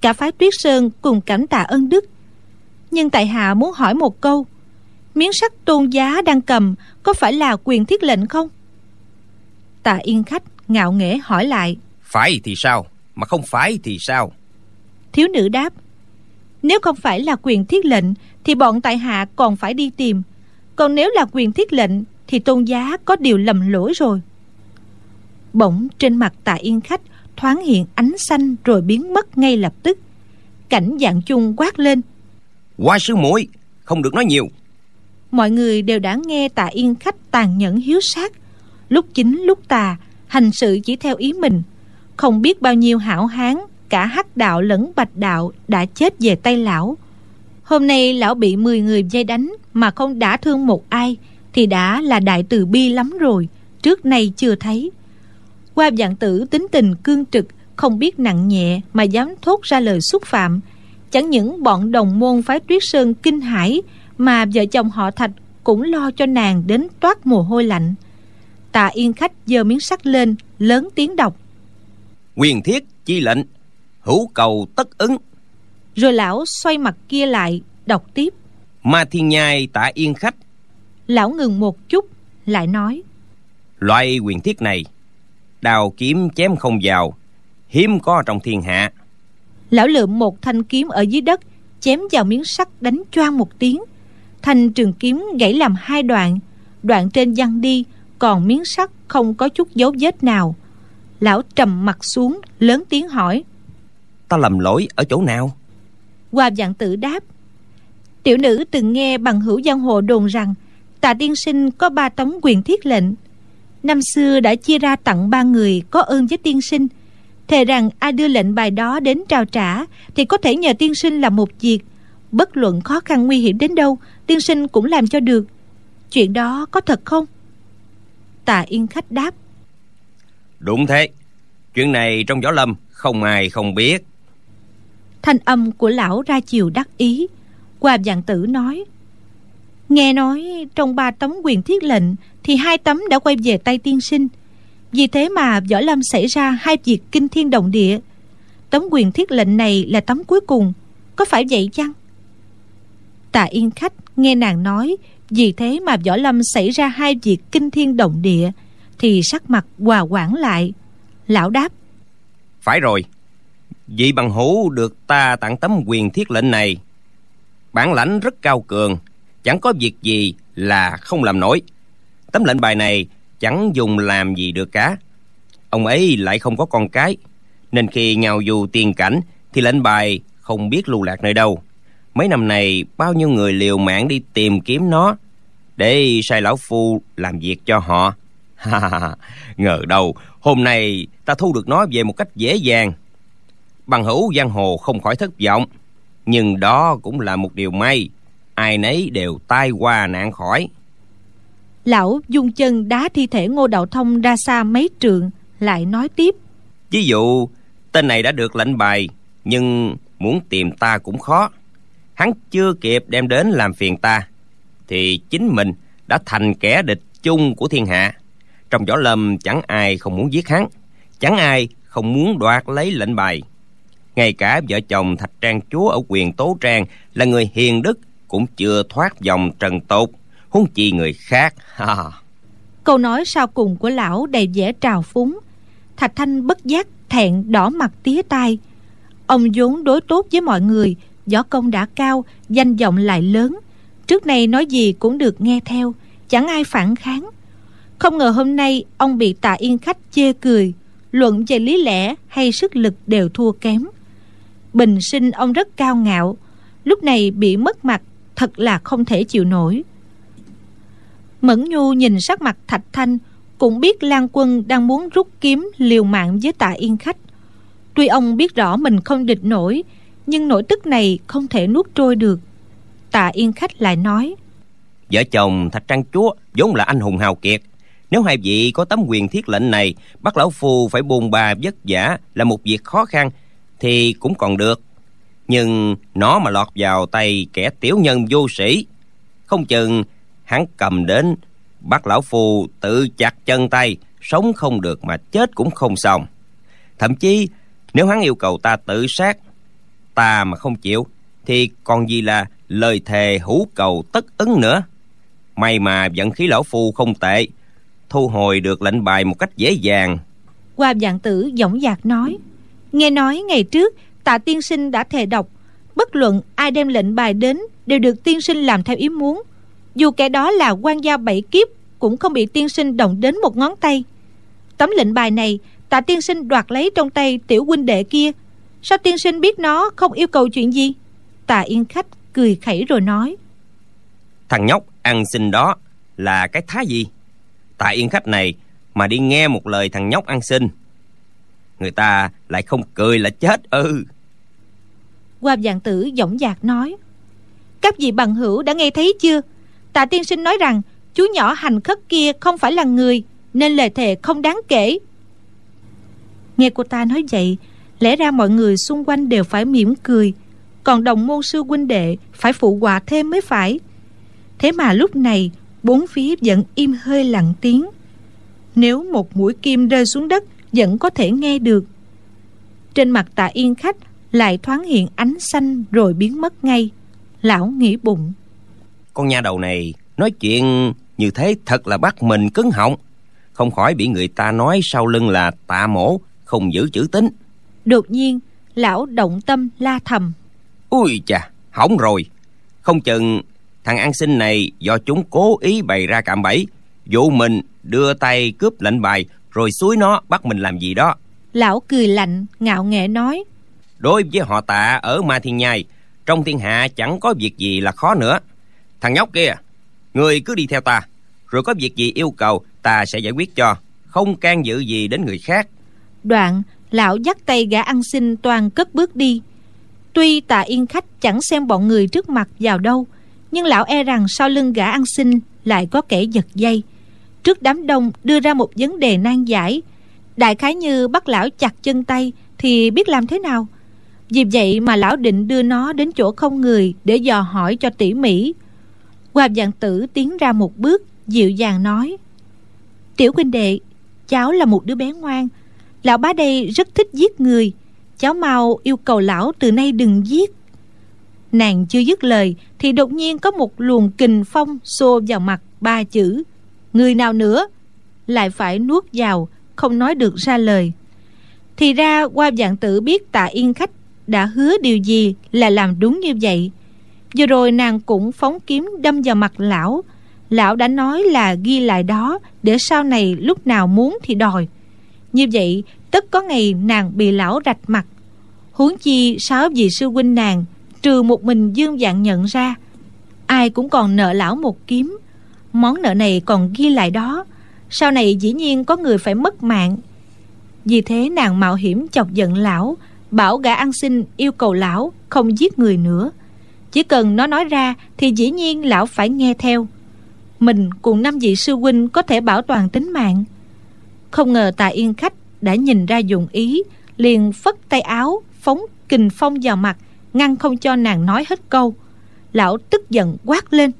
Cả phái tuyết sơn cùng cảnh tạ ân đức. Nhưng tại hạ muốn hỏi một câu miếng sắt tôn giá đang cầm có phải là quyền thiết lệnh không? Tạ yên khách ngạo nghễ hỏi lại. Phải thì sao? Mà không phải thì sao? Thiếu nữ đáp nếu không phải là quyền thiết lệnh thì bọn tại hạ còn phải đi tìm. Còn nếu là quyền thiết lệnh thì tôn giá có điều lầm lỗi rồi bỗng trên mặt tạ yên khách thoáng hiện ánh xanh rồi biến mất ngay lập tức. Cảnh dạng chung quát lên. Qua sư muội không được nói nhiều. Mọi người đều đã nghe tạ yên khách tàn nhẫn hiếu sát. Lúc chính lúc tà hành sự chỉ theo ý mình. Không biết bao nhiêu hảo hán cả hắc đạo lẫn bạch đạo đã chết về tay lão. Hôm nay lão bị 10 người dây đánh mà không đã thương một ai thì đã là đại từ bi lắm rồi trước nay chưa thấy qua dạng tử tính tình cương trực không biết nặng nhẹ mà dám thốt ra lời xúc phạm. Chẳng những bọn đồng môn phái tuyết sơn kinh hãi mà vợ chồng họ thạch cũng lo cho nàng đến toát mồ hôi lạnh. Tạ yên khách giơ miếng sắt lên lớn tiếng đọc. Quyền thiết chi lệnh hữu cầu tất ứng. Rồi lão xoay mặt kia lại đọc tiếp. Ma thiên nhai tạ yên khách. Lão ngừng một chút lại nói. Loại quyền thiết này đào kiếm chém không vào. Hiếm có trong thiên hạ. Lão lượm một thanh kiếm ở dưới đất chém vào miếng sắt đánh choang một tiếng. Thanh trường kiếm gãy làm hai đoạn. Đoạn trên văng đi còn miếng sắt không có chút dấu vết nào. Lão trầm mặt xuống lớn tiếng hỏi ta lầm lỗi ở chỗ nào? Hoa vạn tử đáp tiểu nữ từng nghe bằng hữu giang hồ đồn rằng tạ tiên sinh có ba tấm quyền thiết lệnh năm xưa đã chia ra tặng ba người có ơn với tiên sinh. Thề rằng ai đưa lệnh bài đó đến trao trả thì có thể nhờ tiên sinh làm một việc. Bất luận khó khăn nguy hiểm đến đâu tiên sinh cũng làm cho được. Chuyện đó có thật không? Tà yên khách đáp. Đúng thế. Chuyện này trong võ lâm không ai không biết. Thanh âm của lão ra chiều đắc ý. Qua vạn tử nói nghe nói trong ba tấm quyền thiết lệnh thì hai tấm đã quay về tay tiên sinh. Vì thế mà võ lâm xảy ra hai việc kinh thiên động địa. Tấm quyền thiết lệnh này là tấm cuối cùng, có phải vậy chăng? Tạ yên khách nghe nàng nói, vì thế mà võ lâm xảy ra hai việc kinh thiên động địa, thì sắc mặt hòa quản lại. Lão đáp, phải rồi. Vị bằng hữu được ta tặng tấm quyền thiết lệnh này. Bản lãnh rất cao cường, chẳng có việc gì là không làm nổi tấm lệnh bài này chẳng dùng làm gì được cả. Ông ấy lại không có con cái, nên khi nhào dù tiền cảnh thì lệnh bài không biết lưu lạc nơi đâu. Mấy năm này, bao nhiêu người liều mạng đi tìm kiếm nó để sai lão phu làm việc cho họ. Ngờ đâu, hôm nay ta thu được nó về một cách dễ dàng. Bằng hữu giang hồ không khỏi thất vọng, nhưng đó cũng là một điều may. Ai nấy đều tai qua nạn khỏi lão dung chân đá thi thể ngô đạo thông ra xa mấy trượng lại nói tiếp. Ví dụ, tên này đã được lệnh bài, nhưng muốn tìm ta cũng khó. Hắn chưa kịp đem đến làm phiền ta, thì chính mình đã thành kẻ địch chung của thiên hạ. Trong võ lâm, chẳng ai không muốn giết hắn, chẳng ai không muốn đoạt lấy lệnh bài. Ngay cả vợ chồng thạch trang chúa ở quyền tố trang là người hiền đức cũng chưa thoát dòng trần tục huống chi người khác. Câu nói sau cùng của lão đầy vẻ trào phúng. Thạch thanh bất giác thẹn đỏ mặt tía tai. Ông vốn đối tốt với mọi người, võ công đã cao, danh vọng lại lớn. Trước này nói gì cũng được nghe theo, chẳng ai phản kháng. Không ngờ hôm nay ông bị tạ yên khách chê cười, luận về lý lẽ hay sức lực đều thua kém. Bình sinh ông rất cao ngạo, lúc này bị mất mặt, thật là không thể chịu nổi mẫn nhu nhìn sắc mặt thạch thanh, cũng biết lan quân đang muốn rút kiếm liều mạng với tạ yên khách. Tuy ông biết rõ mình không địch nổi, nhưng nỗi tức này không thể nuốt trôi được. Tạ yên khách lại nói, vợ chồng thạch trang chúa vốn là anh hùng hào kiệt. Nếu hai vị có tấm quyền thiết lệnh này, bắt lão phu phải buồn bà vất vả là một việc khó khăn thì cũng còn được. Nhưng nó mà lọt vào tay kẻ tiểu nhân vô sĩ không chừng hắn cầm đến, bắt lão phu tự chặt chân tay, sống không được mà chết cũng không xong. Thậm chí, nếu hắn yêu cầu ta tự sát, ta mà không chịu, thì còn gì là lời thề hữu cầu tất ứng nữa. May mà vận khí lão phu không tệ, thu hồi được lệnh bài một cách dễ dàng. Qua dạng tử dõng dạc nói, nghe nói ngày trước tạ tiên sinh đã thề độc, bất luận ai đem lệnh bài đến đều được tiên sinh làm theo ý muốn dù kẻ đó là quan gia bảy kiếp cũng không bị tiên sinh động đến một ngón tay. Tấm lệnh bài này tạ tiên sinh đoạt lấy trong tay tiểu huynh đệ kia. Sao tiên sinh biết nó không yêu cầu chuyện gì? Tạ yên khách cười khẩy rồi nói. Thằng nhóc ăn xin đó là cái thá gì? Tạ yên khách này mà đi nghe một lời thằng nhóc ăn xin người ta lại không cười là chết ư. Ừ. qua vạn tử dõng dạc nói. Các vị bằng hữu đã nghe thấy chưa tạ tiên sinh nói rằng, chú nhỏ hành khất kia không phải là người, nên lời thề không đáng kể. Nghe cô ta nói vậy, lẽ ra mọi người xung quanh đều phải mỉm cười, còn đồng môn sư huynh đệ phải phụ họa thêm mới phải. Thế mà lúc này, bốn phía vẫn im hơi lặng tiếng. Nếu một mũi kim rơi xuống đất, vẫn có thể nghe được. Trên mặt tạ yên khách lại thoáng hiện ánh xanh rồi biến mất ngay. Lão nghĩ bụng con nha đầu này nói chuyện như thế thật là bắt mình cứng họng. Không khỏi bị người ta nói sau lưng là tạ mổ không giữ chữ tính đột nhiên lão động tâm la thầm. Ui chà hỏng rồi. Không chừng thằng ăn xin này do chúng cố ý bày ra cạm bẫy dụ mình đưa tay cướp lệnh bài rồi suối nó bắt mình làm gì đó. Lão cười lạnh ngạo nghễ nói. Đối với họ tạ ở ma thiên nhai trong thiên hạ chẳng có việc gì là khó nữa thằng nhóc kia, người cứ đi theo ta, rồi có việc gì yêu cầu ta sẽ giải quyết cho. Không can dự gì đến người khác. Đoạn, lão dắt tay gã ăn xin toàn cất bước đi. Tuy tạ yên khách chẳng xem bọn người trước mặt vào đâu, nhưng lão e rằng sau lưng gã ăn xin lại có kẻ giật dây. Trước đám đông đưa ra một vấn đề nan giải. Đại khái như bắt lão chặt chân tay thì biết làm thế nào? Vì vậy mà lão định đưa nó đến chỗ không người để dò hỏi cho tỉ mỉ hoa dạng tử tiến ra một bước, dịu dàng nói, tiểu huynh đệ, cháu là một đứa bé ngoan. Lão bá đây rất thích giết người. Cháu mau yêu cầu lão từ nay đừng giết. Nàng chưa dứt lời thì đột nhiên có một luồng kình phong xô vào mặt ba chữ, người nào nữa? Lại phải nuốt vào, không nói được ra lời. Thì ra qua dạng tử biết tạ yên khách đã hứa điều gì là làm đúng như vậy vừa rồi nàng cũng phóng kiếm đâm vào mặt lão. Lão đã nói là ghi lại đó, để sau này lúc nào muốn thì đòi. Như vậy, tất có ngày nàng bị lão rạch mặt. Huống chi sáu vị sư huynh nàng, trừ một mình dương dạng nhận ra, ai cũng còn nợ lão một kiếm. Món nợ này còn ghi lại đó. Sau này dĩ nhiên có người phải mất mạng. Vì thế nàng mạo hiểm chọc giận lão, bảo gã ăn xin yêu cầu lão không giết người nữa chỉ cần nó nói ra thì dĩ nhiên lão phải nghe theo. Mình cùng năm vị sư huynh có thể bảo toàn tính mạng. Không ngờ tài yên khách đã nhìn ra dụng ý liền phất tay áo phóng kình phong vào mặt ngăn không cho nàng nói hết câu. Lão tức giận quát lên.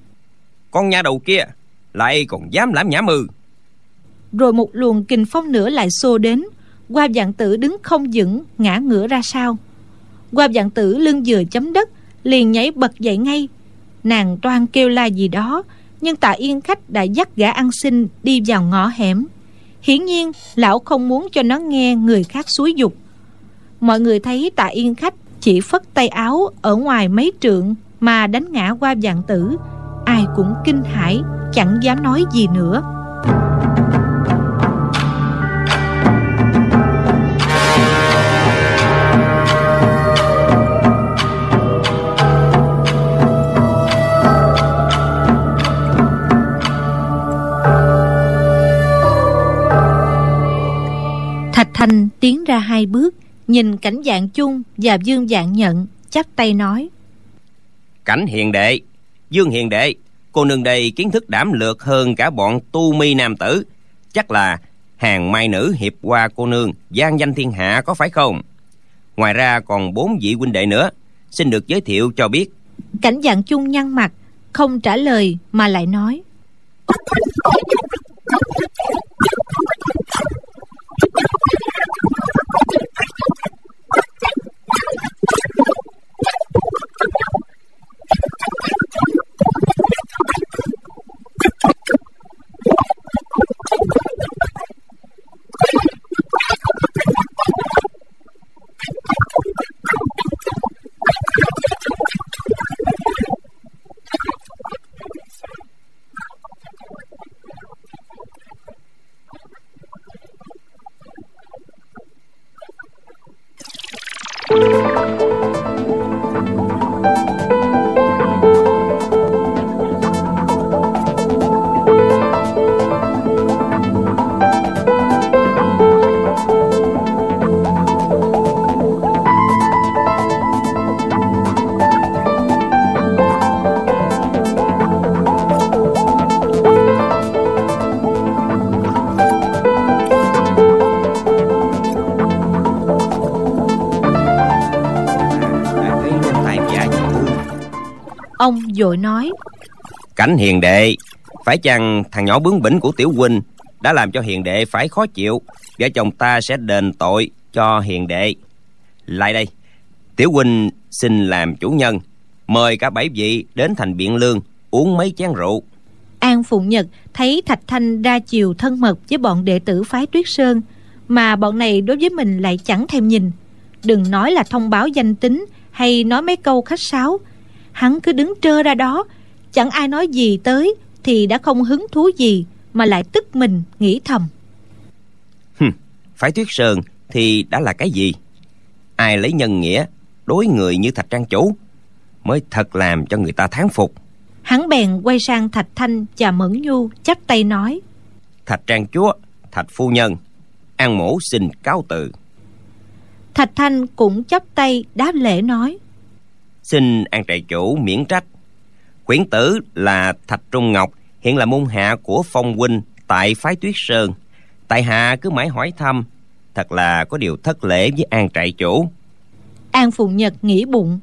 Con nhà đầu kia lại còn dám làm nhã mư. Rồi một luồng kình phong nữa lại xô đến. Qua dạng tử đứng không vững ngã ngửa ra sau. Qua dạng tử lưng vừa chấm đất liền nhảy bật dậy ngay. Nàng toan kêu la gì đó, nhưng tạ yên khách đã dắt gã ăn xin đi vào ngõ hẻm. Hiển nhiên, lão không muốn cho nó nghe người khác xúi dục. Mọi người thấy tạ yên khách chỉ phất tay áo ở ngoài mấy trượng mà đánh ngã qua dạng tử, ai cũng kinh hãi, chẳng dám nói gì nữa. Thành tiến ra hai bước Nhìn cảnh dạng chung và dương dạng nhận chắp tay nói. Cảnh hiền đệ dương hiền đệ cô nương đây kiến thức đảm lược hơn cả bọn tu mi nam tử. Chắc là hàng mai nữ hiệp hoa cô nương gian danh thiên hạ có phải không? Ngoài ra còn bốn vị huynh đệ nữa xin được giới thiệu cho biết. Cảnh dạng chung nhăn mặt không trả lời mà lại nói cảnh hiền đệ phải chăng thằng nhỏ bướng bỉnh của tiểu huynh đã làm cho hiền đệ phải khó chịu vợ chồng ta sẽ đền tội cho hiền đệ lại đây tiểu huynh xin làm chủ nhân mời cả bảy vị đến thành biện lương uống mấy chén rượu An Phụng Nhật thấy Thạch Thanh ra chiều thân mật với bọn đệ tử phái Tuyết Sơn mà bọn này đối với mình lại chẳng thèm nhìn. Đừng nói là thông báo danh tính hay nói mấy câu khách sáo. Hắn cứ đứng trơ ra đó, chẳng ai nói gì tới thì đã không hứng thú gì mà lại tức mình nghĩ thầm. Hừm, phái tuyết sơn thì đã là cái gì? Ai lấy nhân nghĩa đối người như thạch trang chủ mới thật làm cho người ta thán phục? Hắn bèn quay sang thạch thanh và mẫn nhu chắp tay nói. Thạch trang chúa thạch phu nhân an mổ xin cáo từ. Thạch thanh cũng chắp tay đáp lễ nói. Xin an trại chủ miễn trách quyển tử là thạch trung ngọc hiện là môn hạ của phong huynh tại phái tuyết sơn. Tại hạ cứ mãi hỏi thăm thật là có điều thất lễ với an trại chủ. An phụng nhật nghĩ bụng.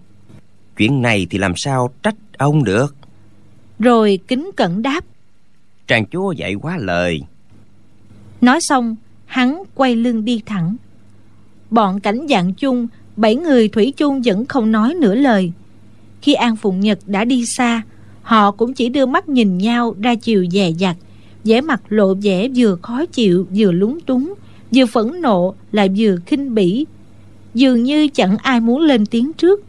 Chuyện này thì làm sao trách ông được? Rồi kính cẩn đáp. Trang chúa dạy quá lời. Nói xong hắn quay lưng đi thẳng. Bọn cảnh dạng chung bảy người thủy chung vẫn không nói nửa lời. Khi an phụng nhật đã đi xa họ cũng chỉ đưa mắt nhìn nhau ra chiều dè dặt. Vẻ mặt lộ vẻ vừa khó chịu, vừa lúng túng, vừa phẫn nộ lại vừa khinh bỉ. Dường như chẳng ai muốn lên tiếng trước.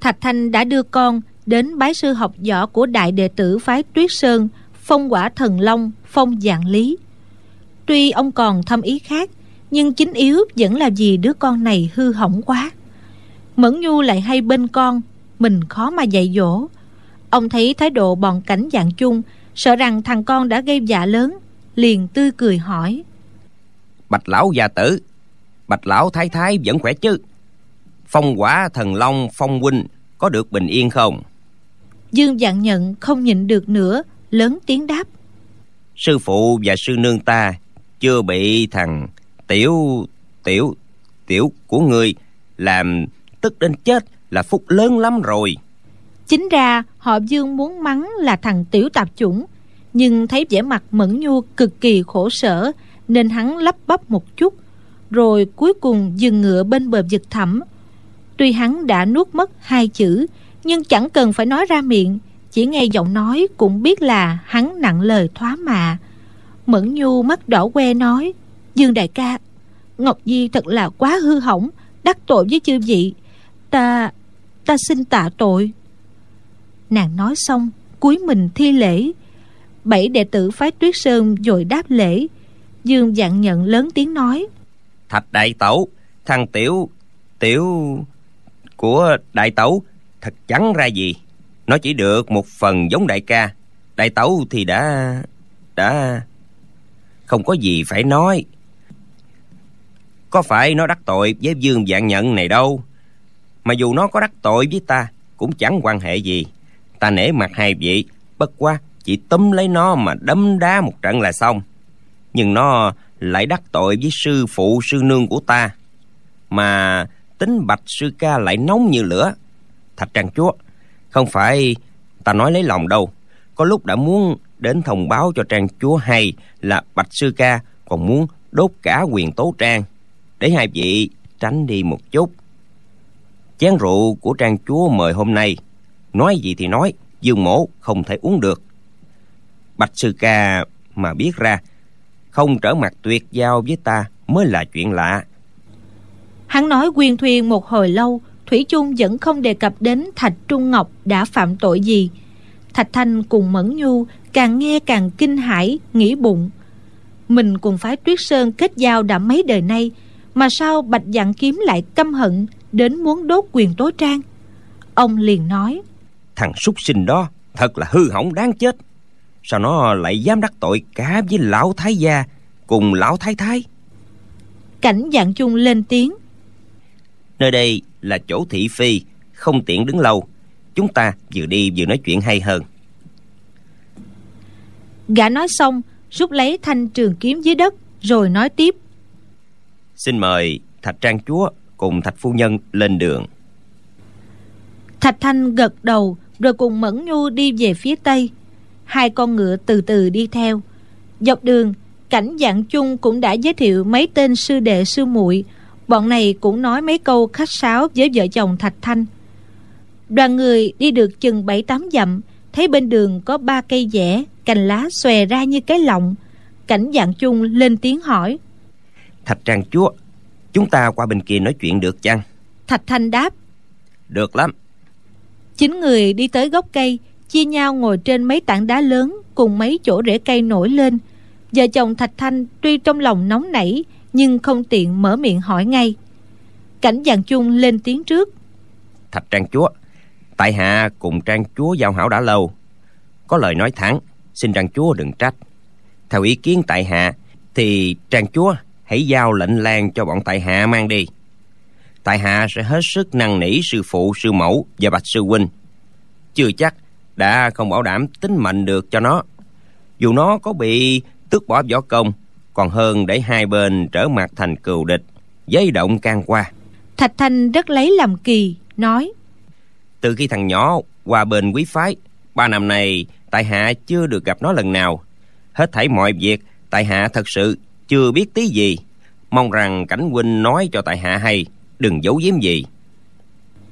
Thạch thanh đã đưa con đến bái sư học võ của đại đệ tử phái tuyết sơn, phong quả thần long, phong dạng lý. Tuy ông còn thâm ý khác, nhưng chính yếu vẫn là vì đứa con này hư hỏng quá. Mẫn nhu lại hay bên con, mình khó mà dạy dỗ ông thấy thái độ bọn cảnh dạng chung sợ rằng thằng con đã gây dạ lớn liền tươi cười hỏi. Bạch lão già tử bạch lão thái thái vẫn khỏe chứ? Phong quả thần long phong huynh có được bình yên không? Dương dạng nhận không nhịn được nữa lớn tiếng đáp. Sư phụ và sư nương ta chưa bị thằng tiểu tiểu tiểu của ngươi làm tức đến chết là phúc lớn lắm rồi chính ra, họ dương muốn mắng là thằng tiểu tạp chủng, nhưng thấy vẻ mặt mẫn nhu cực kỳ khổ sở, nên hắn lắp bắp một chút, rồi cuối cùng dừng ngựa bên bờ vực thẳm. Tuy hắn đã nuốt mất hai chữ, nhưng chẳng cần phải nói ra miệng, chỉ nghe giọng nói cũng biết là hắn nặng lời thoá mạ. Mẫn nhu mắt đỏ que nói, dương đại ca, ngọc di thật là quá hư hỏng, đắc tội với chư vị. Ta ta xin tạ tội nàng nói xong, cúi mình thi lễ. Bảy đệ tử phái tuyết sơn dội đáp lễ. Dương dặn nhận lớn tiếng nói. Thạch đại tẩu, thằng tiểu tiểu của đại tẩu, thật chẳng ra gì. Nó chỉ được một phần giống đại ca. Đại tẩu thì đã đã không có gì phải nói. Có phải nó đắc tội với dương dạng nhận này đâu? Mà dù nó có đắc tội với ta, cũng chẳng quan hệ gì ta nể mặt hai vị. Bất quá, chỉ túm lấy nó mà đấm đá một trận là xong. Nhưng nó lại đắc tội với sư phụ, sư nương của ta. Mà tính bạch sư ca lại nóng như lửa. Thạch trang chúa, không phải ta nói lấy lòng đâu. Có lúc đã muốn đến thông báo cho trang chúa hay là bạch sư ca, còn muốn đốt cả quyền tố trang. Để hai vị tránh đi một chút. Chén rượu của trang chúa mời hôm nay nói gì thì nói, dương mổ không thể uống được. Bạch sư ca mà biết ra, không trở mặt tuyệt giao với ta mới là chuyện lạ. Hắn nói quyên thuyên một hồi lâu, thủy chung vẫn không đề cập đến thạch trung ngọc đã phạm tội gì. Thạch thanh cùng mẫn nhu càng nghe càng kinh hãi, nghĩ bụng. Mình cùng phái tuyết sơn kết giao đã mấy đời nay, mà sao bạch dạng kiếm lại căm hận đến muốn đốt quyền tố trang? Ông liền nói thằng súc sinh đó thật là hư hỏng đáng chết. Sao nó lại dám đắc tội cả với lão thái gia cùng lão thái thái? Cảnh dạng chung lên tiếng. Nơi đây là chỗ thị phi không tiện đứng lâu. Chúng ta vừa đi vừa nói chuyện hay hơn. Gã nói xong rút lấy thanh trường kiếm dưới đất rồi nói tiếp. Xin mời thạch trang chúa cùng thạch phu nhân lên đường. Thạch thanh gật đầu rồi cùng mẫn nhu đi về phía tây. Hai con ngựa từ từ đi theo. Dọc đường cảnh dạng chung cũng đã giới thiệu mấy tên sư đệ sư muội. Bọn này cũng nói mấy câu khách sáo với vợ chồng thạch thanh. Đoàn người đi được chừng bảy tám dặm thấy bên đường có ba cây dẻ cành lá xòe ra như cái lọng. Cảnh dạng chung lên tiếng hỏi. Thạch trang chúa chúng ta qua bên kia nói chuyện được chăng? Thạch thanh đáp. Được lắm chín người đi tới gốc cây, chia nhau ngồi trên mấy tảng đá lớn cùng mấy chỗ rễ cây nổi lên. Vợ chồng thạch thanh tuy trong lòng nóng nảy, nhưng không tiện mở miệng hỏi ngay. Cảnh giàn chung lên tiếng trước. Thạch trang chúa, tại hạ cùng trang chúa giao hảo đã lâu. Có lời nói thẳng, xin trang chúa đừng trách. Theo ý kiến tại hạ, thì trang chúa hãy giao lệnh lan cho bọn tại hạ mang đi tại hạ sẽ hết sức năn nỉ sư phụ sư mẫu và bạch sư huynh. Chưa chắc đã không bảo đảm tính mệnh được cho nó. Dù nó có bị tước bỏ võ công còn hơn để hai bên trở mặt thành cừu địch giấy động can qua. Thạch thanh rất lấy làm kỳ nói từ khi thằng nhỏ qua bên quý phái ba năm nay tại hạ chưa được gặp nó lần nào. Hết thảy mọi việc tại hạ thật sự chưa biết tí gì. Mong rằng cảnh huynh nói cho tại hạ hay đừng giấu giếm gì.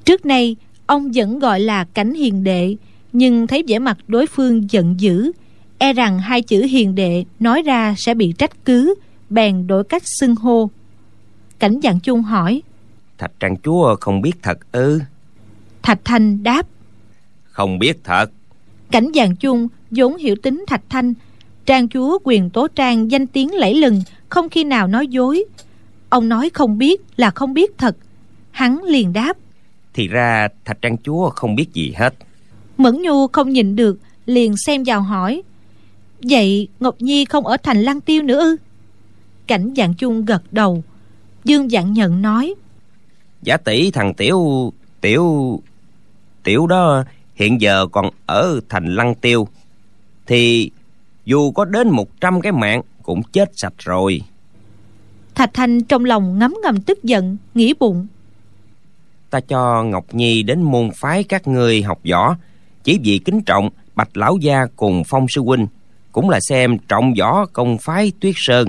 Trước nay ông vẫn gọi là cảnh hiền đệ nhưng thấy vẻ mặt đối phương giận dữ e rằng hai chữ hiền đệ nói ra sẽ bị trách cứ bèn đổi cách xưng hô. Cảnh dạng chung hỏi thạch trang chúa không biết thật ư? Thạch thanh đáp không biết thật. Cảnh dạng chung vốn hiểu tính thạch thanh trang chúa quyền tố trang danh tiếng lẫy lừng không khi nào nói dối ông nói không biết là không biết thật. Hắn liền đáp. Thì ra thạch trang chúa không biết gì hết. Mẫn nhu không nhìn được liền xem vào hỏi. Vậy ngọc nhi không ở thành lăng tiêu nữa ư? Cảnh dạng chung gật đầu. Dương dạng nhận nói. Giả tỷ thằng tiểu tiểu tiểu đó hiện giờ còn ở thành lăng tiêu. Thì dù có đến một trăm cái mạng cũng chết sạch rồi thạch thanh trong lòng ngấm ngầm tức giận, nghĩ bụng. Ta cho ngọc nhi đến môn phái các người học võ, chỉ vì kính trọng bạch lão gia cùng phong sư huynh, cũng là xem trọng võ công phái tuyết sơn.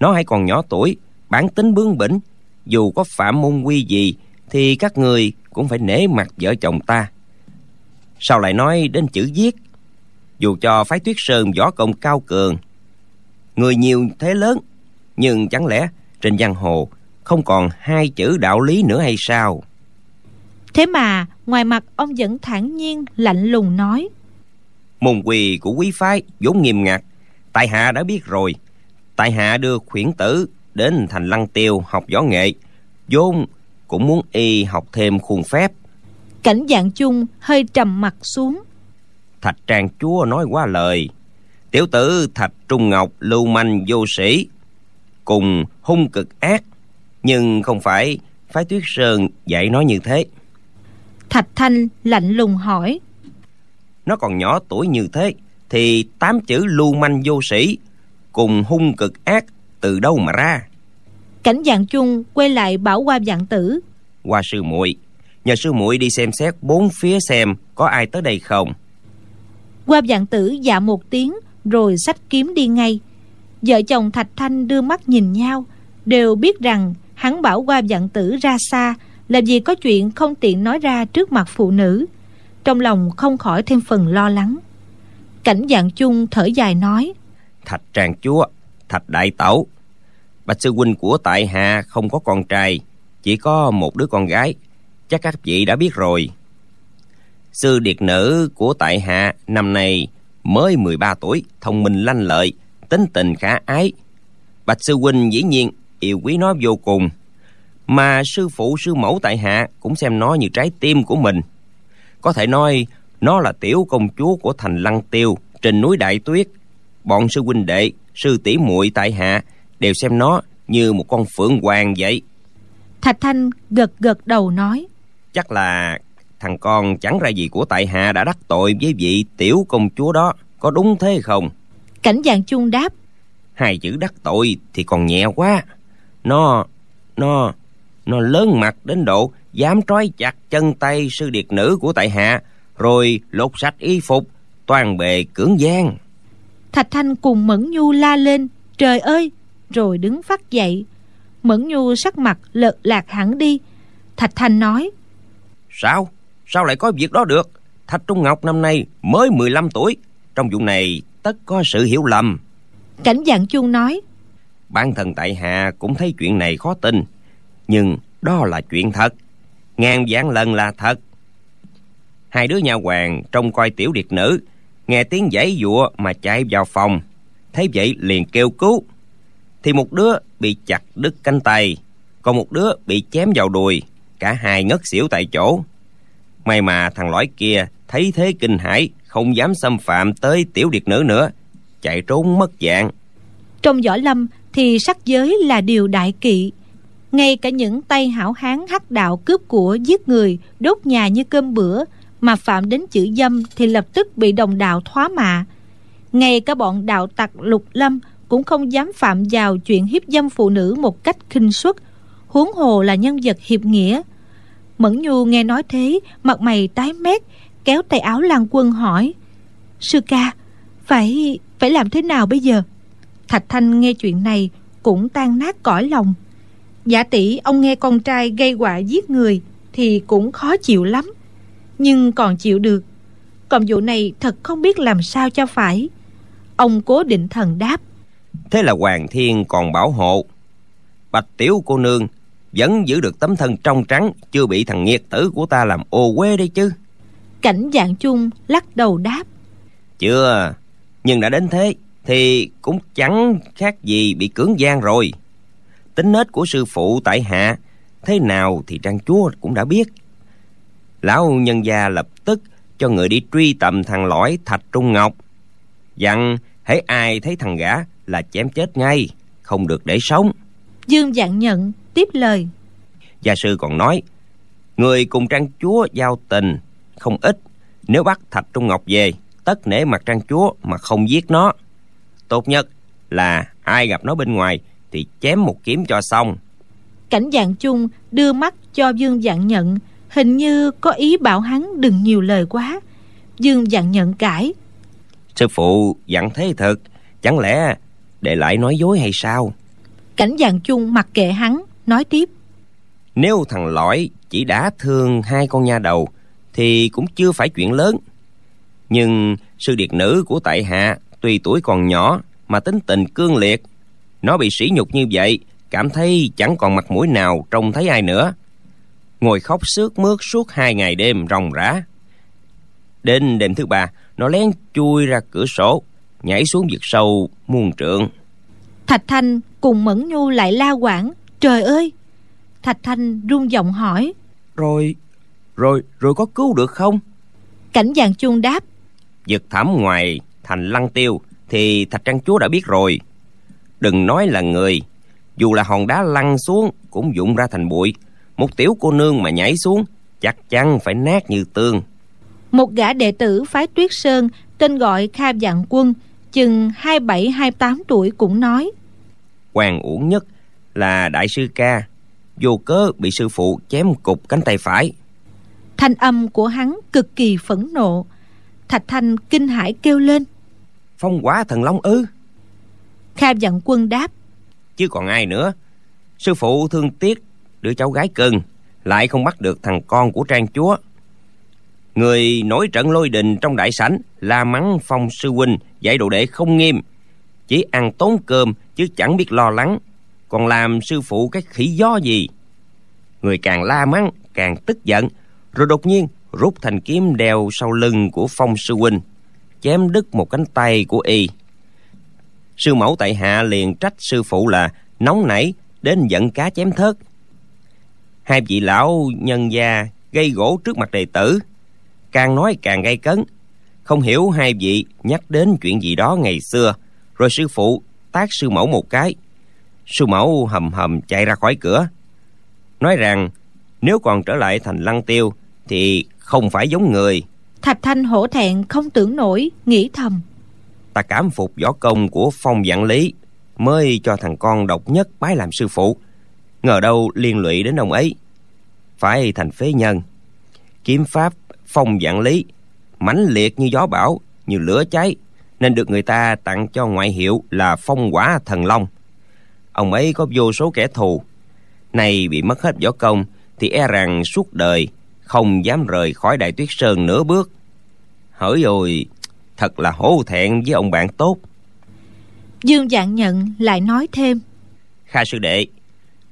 Nó hay còn nhỏ tuổi, bản tính bướng bỉnh, dù có phạm môn quy gì thì các người cũng phải nể mặt vợ chồng ta. Sao lại nói đến chữ giết? Dù cho phái tuyết sơn võ công cao cường, người nhiều thế lớn nhưng chẳng lẽ trên giang hồ không còn hai chữ đạo lý nữa hay sao? Thế mà ngoài mặt ông vẫn thản nhiên lạnh lùng nói. Môn quỳ của quý phái vốn nghiêm ngặt. Tại hạ đã biết rồi. Tại hạ đưa khuyển tử đến thành lăng tiêu học võ nghệ. Vốn cũng muốn y học thêm khuôn phép. Cảnh dạng chung hơi trầm mặt xuống. Thạch trang chúa nói quá lời. Tiểu tử thạch trung ngọc lưu manh vô sĩ cùng hung cực ác. Nhưng không phải phái tuyết sơn dạy nói như thế. Thạch thanh lạnh lùng hỏi. Nó còn nhỏ tuổi như thế thì tám chữ lưu manh vô sĩ cùng hung cực ác từ đâu mà ra? Cảnh dạng chung quay lại bảo qua dạng tử. Qua sư muội. Nhờ sư muội đi xem xét bốn phía xem có ai tới đây không. Qua dạng tử dạ một tiếng rồi xách kiếm đi ngay vợ chồng thạch thanh đưa mắt nhìn nhau, đều biết rằng hắn bảo qua dặn tử ra xa là vì có chuyện không tiện nói ra trước mặt phụ nữ, trong lòng không khỏi thêm phần lo lắng. Cảnh dạng chung thở dài nói, thạch tràng chúa, thạch đại tẩu, bạch sư huynh của tại hạ không có con trai, chỉ có một đứa con gái, chắc các vị đã biết rồi. Sư điệt nữ của tại hạ năm nay mới 13 tuổi, thông minh lanh lợi tính tình khả ái. Bạch sư huynh dĩ nhiên yêu quý nó vô cùng mà sư phụ sư mẫu tại hạ cũng xem nó như trái tim của mình. Có thể nói nó là tiểu công chúa của thành lăng tiêu trên núi đại tuyết. Bọn sư huynh đệ sư tỷ muội tại hạ đều xem nó như một con phượng hoàng vậy. Thạch thanh gật gật đầu nói chắc là thằng con chẳng ra gì của tại hạ đã đắc tội với vị tiểu công chúa đó có đúng thế không cảnh dạng chung đáp. Hai chữ đắc tội thì còn nhẹ quá. Nó nó nó lớn mặt đến độ dám trói chặt chân tay sư điệt nữ của tại hạ rồi lột sạch y phục toàn bề cưỡng gian. Thạch thanh cùng mẫn nhu la lên trời ơi! Rồi đứng phát dậy. Mẫn nhu sắc mặt lợt lạc hẳn đi. Thạch thanh nói sao? Sao lại có việc đó được? Thạch trung ngọc năm nay mới 15 tuổi trong vụ này tất có sự hiểu lầm. Cảnh dạng chuông nói bản thân tại hạ cũng thấy chuyện này khó tin nhưng đó là chuyện thật. Ngàn vạn lần là thật. Hai đứa nhà hoàng trông coi tiểu điệt nữ nghe tiếng giãy giụa mà chạy vào phòng. Thấy vậy liền kêu cứu. Thì một đứa bị chặt đứt cánh tay còn một đứa bị chém vào đùi cả hai ngất xỉu tại chỗ. May mà thằng lõi kia thấy thế kinh hãi không dám xâm phạm tới tiểu điệt nữ nữa, chạy trốn mất dạng. Trong võ lâm thì sắc giới là điều đại kỵ. Ngay cả những tay hảo hán hắc đạo cướp của giết người, đốt nhà như cơm bữa mà phạm đến chữ dâm thì lập tức bị đồng đạo thóa mạ. Ngay cả bọn đạo tặc lục lâm cũng không dám phạm vào chuyện hiếp dâm phụ nữ một cách khinh suất, huống hồ là nhân vật hiệp nghĩa. Mẫn nhu nghe nói thế, mặt mày tái mét kéo tay áo lan quân hỏi, sư ca, phải phải làm thế nào bây giờ? Thạch thanh nghe chuyện này cũng tan nát cõi lòng. Giả tỷ ông nghe con trai gây họa giết người thì cũng khó chịu lắm, nhưng còn chịu được. Còn vụ này thật không biết làm sao cho phải. Ông cố định thần đáp, thế là hoàng thiên còn bảo hộ. Bạch tiểu cô nương vẫn giữ được tấm thân trong trắng, chưa bị thằng nghiệt tử của ta làm ô quê đây chứ cảnh dạng chung lắc đầu đáp. Chưa nhưng đã đến thế thì cũng chẳng khác gì bị cưỡng gian rồi. Tính nết của sư phụ tại hạ thế nào thì trang chúa cũng đã biết. Lão nhân gia lập tức cho người đi truy tầm thằng lõi thạch trung ngọc. Dặn hễ ai thấy thằng gã là chém chết ngay không được để sống. Dương dặn nhận tiếp lời. Gia sư còn nói người cùng trang chúa giao tình không ít. Nếu bắt thạch trung ngọc về tất nể mặt trang chúa mà không giết nó. Tốt nhất là ai gặp nó bên ngoài thì chém một kiếm cho xong. Cảnh dạng chung đưa mắt cho dương dạng nhận. Hình như có ý bảo hắn đừng nhiều lời quá. Dương dạng nhận cãi. Sư phụ dặn thế thật. Chẳng lẽ để lại nói dối hay sao? Cảnh dạng chung mặc kệ hắn nói tiếp. Nếu thằng lõi chỉ đã thương hai con nha đầu thì cũng chưa phải chuyện lớn. Nhưng sư điệt nữ của tại hạ tuy tuổi còn nhỏ mà tính tình cương liệt. Nó bị sỉ nhục như vậy cảm thấy chẳng còn mặt mũi nào trông thấy ai nữa. Ngồi khóc sướt mướt suốt hai ngày đêm ròng rã. Đến đêm thứ ba nó lén chui ra cửa sổ nhảy xuống vực sâu muôn trượng. Thạch thanh cùng mẫn nhu lại la quảng trời ơi! Thạch thanh run giọng hỏi rồi rồi rồi có cứu được không? Cảnh vàng chuông đáp. Vực thẳm ngoài thành lăng tiêu thì thạch trăng chúa đã biết rồi. Đừng nói là người dù là hòn đá lăn xuống cũng dụng ra thành bụi. Một tiểu cô nương mà nhảy xuống chắc chắn phải nát như tương. Một gã đệ tử phái tuyết sơn tên gọi kha dạng quân chừng hai bảy hai tám tuổi cũng nói. Quan uổng nhất là đại sư ca vô cớ bị sư phụ chém cục cánh tay phải thanh âm của hắn cực kỳ phẫn nộ. Thạch thanh kinh hãi kêu lên. Phong quả thần long ư? Kha dặn quân đáp. Chứ còn ai nữa. Sư phụ thương tiếc đứa cháu gái cưng lại không bắt được thằng con của trang chúa. Người nổi trận lôi đình trong đại sảnh la mắng phong sư huynh dạy đồ đệ không nghiêm. Chỉ ăn tốn cơm chứ chẳng biết lo lắng. Còn làm sư phụ cái khỉ gió gì? Người càng la mắng càng tức giận rồi đột nhiên rút thành kiếm đeo sau lưng của phong sư huynh, chém đứt một cánh tay của y. Sư mẫu tại hạ liền trách sư phụ là nóng nảy đến giận cá chém thớt. Hai vị lão nhân gia gây gỗ trước mặt đệ tử, càng nói càng gây cấn. Không hiểu hai vị nhắc đến chuyện gì đó ngày xưa, rồi sư phụ tác sư mẫu một cái. Sư mẫu hầm hầm chạy ra khỏi cửa, nói rằng, nếu còn trở lại thành lăng tiêu thì không phải giống người. Thạch thanh hổ thẹn không tưởng nổi nghĩ thầm. Ta cảm phục võ công của phong vạn lý mới cho thằng con độc nhất bái làm sư phụ. Ngờ đâu liên lụy đến ông ấy. Phải thành phế nhân. Kiếm pháp phong vạn lý mãnh liệt như gió bão như lửa cháy nên được người ta tặng cho ngoại hiệu là phong quả thần long. Ông ấy có vô số kẻ thù. Nay bị mất hết võ công thì e rằng suốt đời không dám rời khỏi đại tuyết sơn nửa bước. Hỡi rồi thật là hổ thẹn với ông bạn tốt. Dương dạng nhận lại nói thêm. Kha sư đệ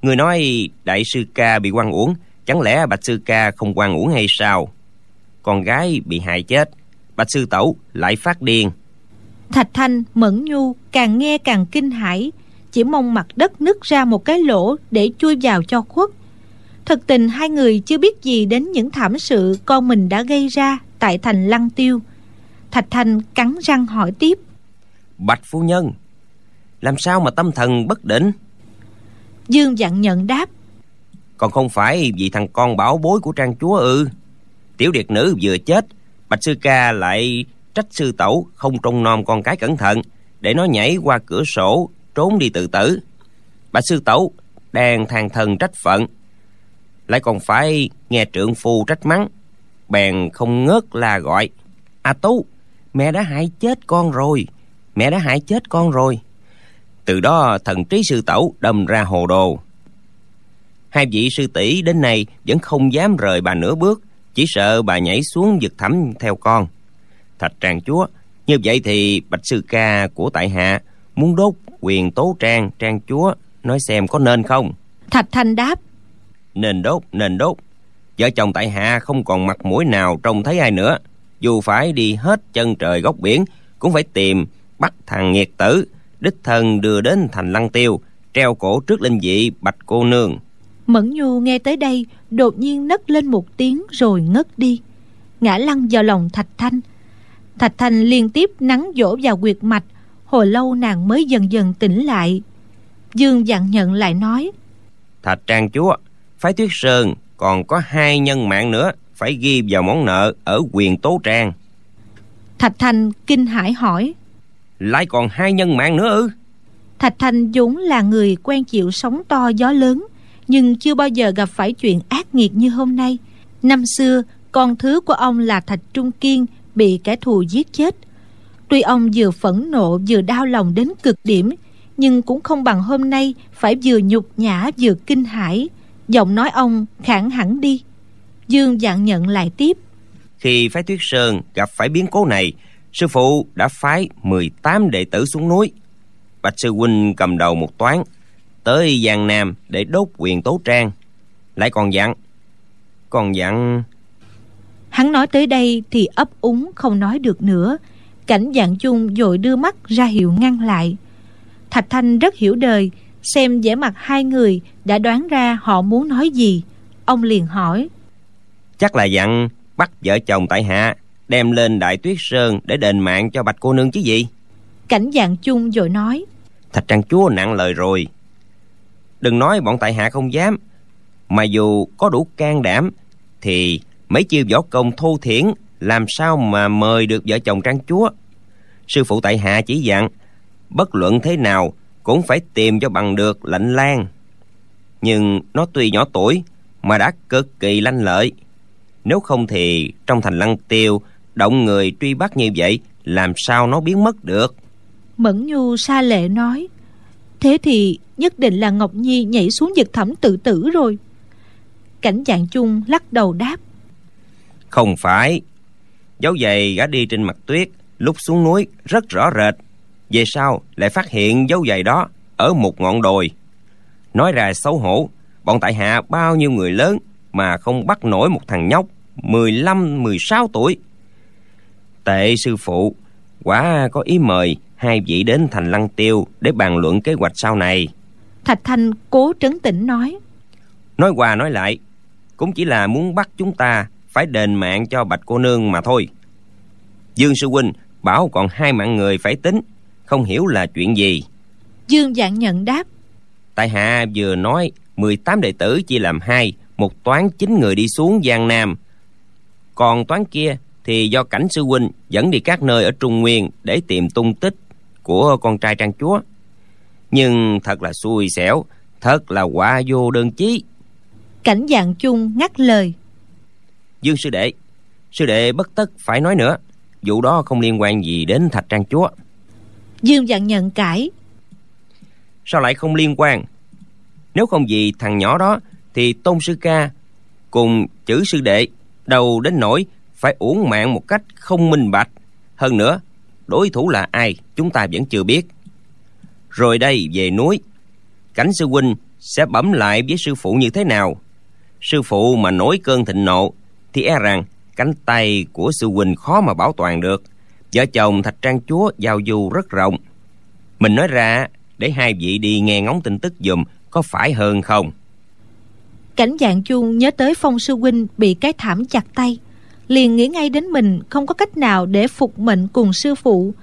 người nói đại sư ca bị quan uổng chẳng lẽ bạch sư ca không quan uổng hay sao? Con gái bị hại chết bạch sư tẩu lại phát điên. Thạch thanh mẫn nhu càng nghe càng kinh hãi chỉ mong mặt đất nứt ra một cái lỗ để chui vào cho khuất thực tình hai người chưa biết gì đến những thảm sự con mình đã gây ra tại thành lăng tiêu. Thạch thanh cắn răng hỏi tiếp. Bạch phu nhân làm sao mà tâm thần bất định? Dương dặn nhận đáp. Còn không phải vì thằng con bảo bối của trang chúa ư? Tiểu điệt nữ vừa chết bạch sư ca lại trách sư tẩu không trông nom con cái cẩn thận để nó nhảy qua cửa sổ trốn đi tự tử. Bạch sư tẩu đang than thân trách phận lại còn phải nghe trượng phu trách mắng. Bèn không ngớt la gọi, a tú, mẹ đã hại chết con rồi, mẹ đã hại chết con rồi. Từ đó thần trí sư tẩu đâm ra hồ đồ. Hai vị sư tỷ đến nay vẫn không dám rời bà nửa bước, chỉ sợ bà nhảy xuống vực thẳm theo con. Thạch trang chúa, như vậy thì bạch sư ca của tại hạ muốn đốt quyền tố trang trang chúa, nói xem có nên không? Thạch thanh đáp nên đốt nên đốt. Vợ chồng tại hạ không còn mặt mũi nào trông thấy ai nữa. Dù phải đi hết chân trời góc biển cũng phải tìm bắt thằng nghiệt tử đích thân đưa đến thành lăng tiêu treo cổ trước linh vị bạch cô nương. Mẫn nhu nghe tới đây đột nhiên nấc lên một tiếng rồi ngất đi. Ngã lăn vào lòng thạch thanh. Thạch thanh liên tiếp nắng dỗ vào quyệt mạch hồi lâu nàng mới dần dần tỉnh lại. Dương dặn nhận lại nói thạch trang chúa phái tuyết sơn còn có hai nhân mạng nữa phải ghi vào món nợ ở quyền tố trang. Thạch thanh kinh hãi hỏi. Lại còn hai nhân mạng nữa ư? Thạch thanh vốn là người quen chịu sóng to gió lớn nhưng chưa bao giờ gặp phải chuyện ác nghiệt như hôm nay. Năm xưa con thứ của ông là thạch trung kiên bị kẻ thù giết chết. Tuy ông vừa phẫn nộ vừa đau lòng đến cực điểm nhưng cũng không bằng hôm nay phải vừa nhục nhã vừa kinh hãi giọng nói ông khẳng hẳn đi. Dương dặn nhận lại tiếp. Khi phái tuyết sơn gặp phải biến cố này sư phụ đã phái 18 đệ tử xuống núi. Bạch sư huynh cầm đầu một toán tới giang nam để đốt quyền tố trang. Lại còn dặn còn dặn. Hắn nói tới đây thì ấp úng không nói được nữa. Cảnh dạng chung dội đưa mắt ra hiệu ngăn lại. Thạch thanh rất hiểu đời xem vẻ mặt hai người đã đoán ra họ muốn nói gì. Ông liền hỏi. Chắc là dặn bắt vợ chồng tại hạ đem lên đại tuyết sơn để đền mạng cho bạch cô nương chứ gì? Cảnh dạng chung rồi nói. Thạch trang chúa nặng lời rồi. Đừng nói bọn tại hạ không dám mà dù có đủ can đảm thì mấy chiêu võ công thô thiển làm sao mà mời được vợ chồng trang chúa? Sư phụ tại hạ chỉ dặn bất luận thế nào cũng phải tìm cho bằng được lạnh lan. Nhưng nó tuy nhỏ tuổi mà đã cực kỳ lanh lợi. Nếu không thì trong thành lăng tiêu động người truy bắt như vậy làm sao nó biến mất được? Mẫn nhu sa lệ nói thế thì nhất định là ngọc nhi nhảy xuống vực thẳm tự tử rồi. Cảnh dạng chung lắc đầu đáp không phải. Dấu giày gã đi trên mặt tuyết lúc xuống núi rất rõ rệt về sau lại phát hiện dấu giày đó ở một ngọn đồi nói ra xấu hổ bọn tại hạ bao nhiêu người lớn mà không bắt nổi một thằng nhóc 15, 16 tuổi. Tệ sư phụ, quả có ý mời hai vị đến thành lăng tiêu để bàn luận kế hoạch sau này. Thạch Thanh cố trấn tĩnh nói. Nói qua nói lại, cũng chỉ là muốn bắt chúng ta phải đền mạng cho bạch cô nương mà thôi. Dương sư huynh bảo còn hai mạng người phải tính, không hiểu là chuyện gì. Dương dạng nhận đáp. Tại hạ vừa nói 18 đệ tử chia làm hai, một toán chín người đi xuống Giang Nam. Còn toán kia thì do cảnh sư huynh dẫn đi các nơi ở Trung Nguyên để tìm tung tích của con trai trang chúa. Nhưng thật là xui xẻo, thật là quả vô đơn chí. Cảnh dạng chung ngắt lời. Dương sư đệ, sư đệ bất tất phải nói nữa. Vụ đó không liên quan gì đến thạch trang chúa. Dương dặn nhận cãi. Sao lại không liên quan? Nếu không vì thằng nhỏ đó thì tôn sư ca cùng chữ sư đệ đầu đến nỗi phải uổng mạng một cách không minh bạch. Hơn nữa, đối thủ là ai chúng ta vẫn chưa biết. Rồi đây về núi, cảnh sư huynh sẽ bẩm lại với sư phụ như thế nào? Sư phụ mà nổi cơn thịnh nộ thì e rằng cánh tay của sư huynh khó mà bảo toàn được vợ chồng thạch trang chúa giao du rất rộng. Mình nói ra để hai vị đi nghe ngóng tin tức dùm có phải hơn không? Cảnh dạng chuông nhớ tới phong sư huynh bị cái thảm chặt tay. Liền nghĩ ngay đến mình không có cách nào để phục mệnh cùng sư phụ.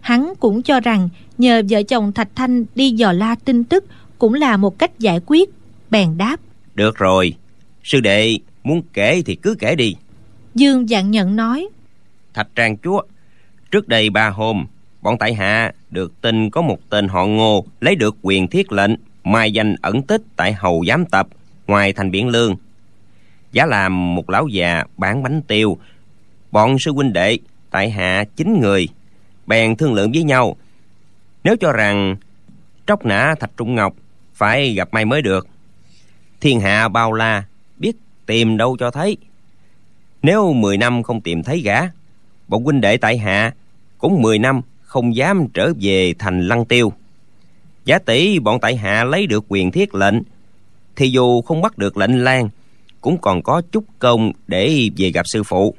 Hắn cũng cho rằng nhờ vợ chồng thạch thanh đi dò la tin tức cũng là một cách giải quyết bèn đáp. Được rồi sư đệ muốn kể thì cứ kể đi. Dương dạng nhận nói thạch trang chúa trước đây ba hôm, bọn tại hạ được tin có một tên họ ngô lấy được quyền thiết lệnh mai danh ẩn tích tại hầu giám tập ngoài thành biển lương. Giá làm một lão già bán bánh tiêu, bọn sư huynh đệ, tại hạ chín người, bèn thương lượng với nhau. Nếu cho rằng tróc nã thạch trung ngọc phải gặp may mới được, thiên hạ bao la biết tìm đâu cho thấy. Nếu mười năm không tìm thấy gã bọn huynh đệ tại hạ cũng mười năm không dám trở về thành lăng tiêu. Giá tỷ bọn tại hạ lấy được quyền thiết lệnh, thì dù không bắt được lệnh lan, cũng còn có chút công để về gặp sư phụ.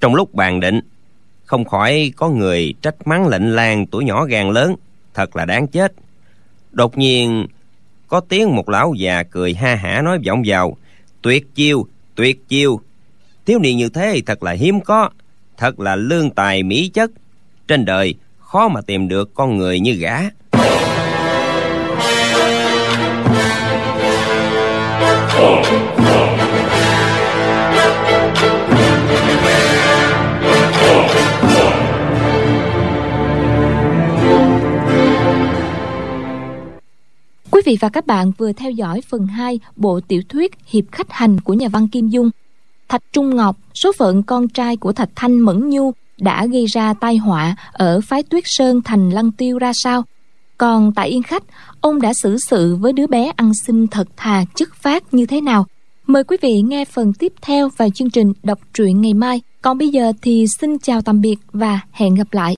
Trong lúc bàn định, không khỏi có người trách mắng lệnh lan tuổi nhỏ gan lớn, thật là đáng chết. Đột nhiên, có tiếng một lão già cười ha hả nói vọng vào, tuyệt chiêu tuyệt chiêu! Thiếu niên như thế thật là hiếm có thật là lương tài mỹ chất trên đời, khó mà tìm được con người như gã Quý vị và các bạn vừa theo dõi phần 2 bộ tiểu thuyết Hiệp khách hành của nhà văn Kim Dung. Thạch Trung Ngọc, số phận con trai của Thạch Thanh Mẫn Nhu đã gây ra tai họa ở phái Tuyết Sơn thành Lăng Tiêu ra sao? Còn tại Yên Khách, ông đã xử sự với đứa bé ăn xin thật thà chất phát như thế nào? Mời quý vị nghe phần tiếp theo vào chương trình đọc truyện ngày mai. Còn bây giờ thì xin chào tạm biệt và hẹn gặp lại.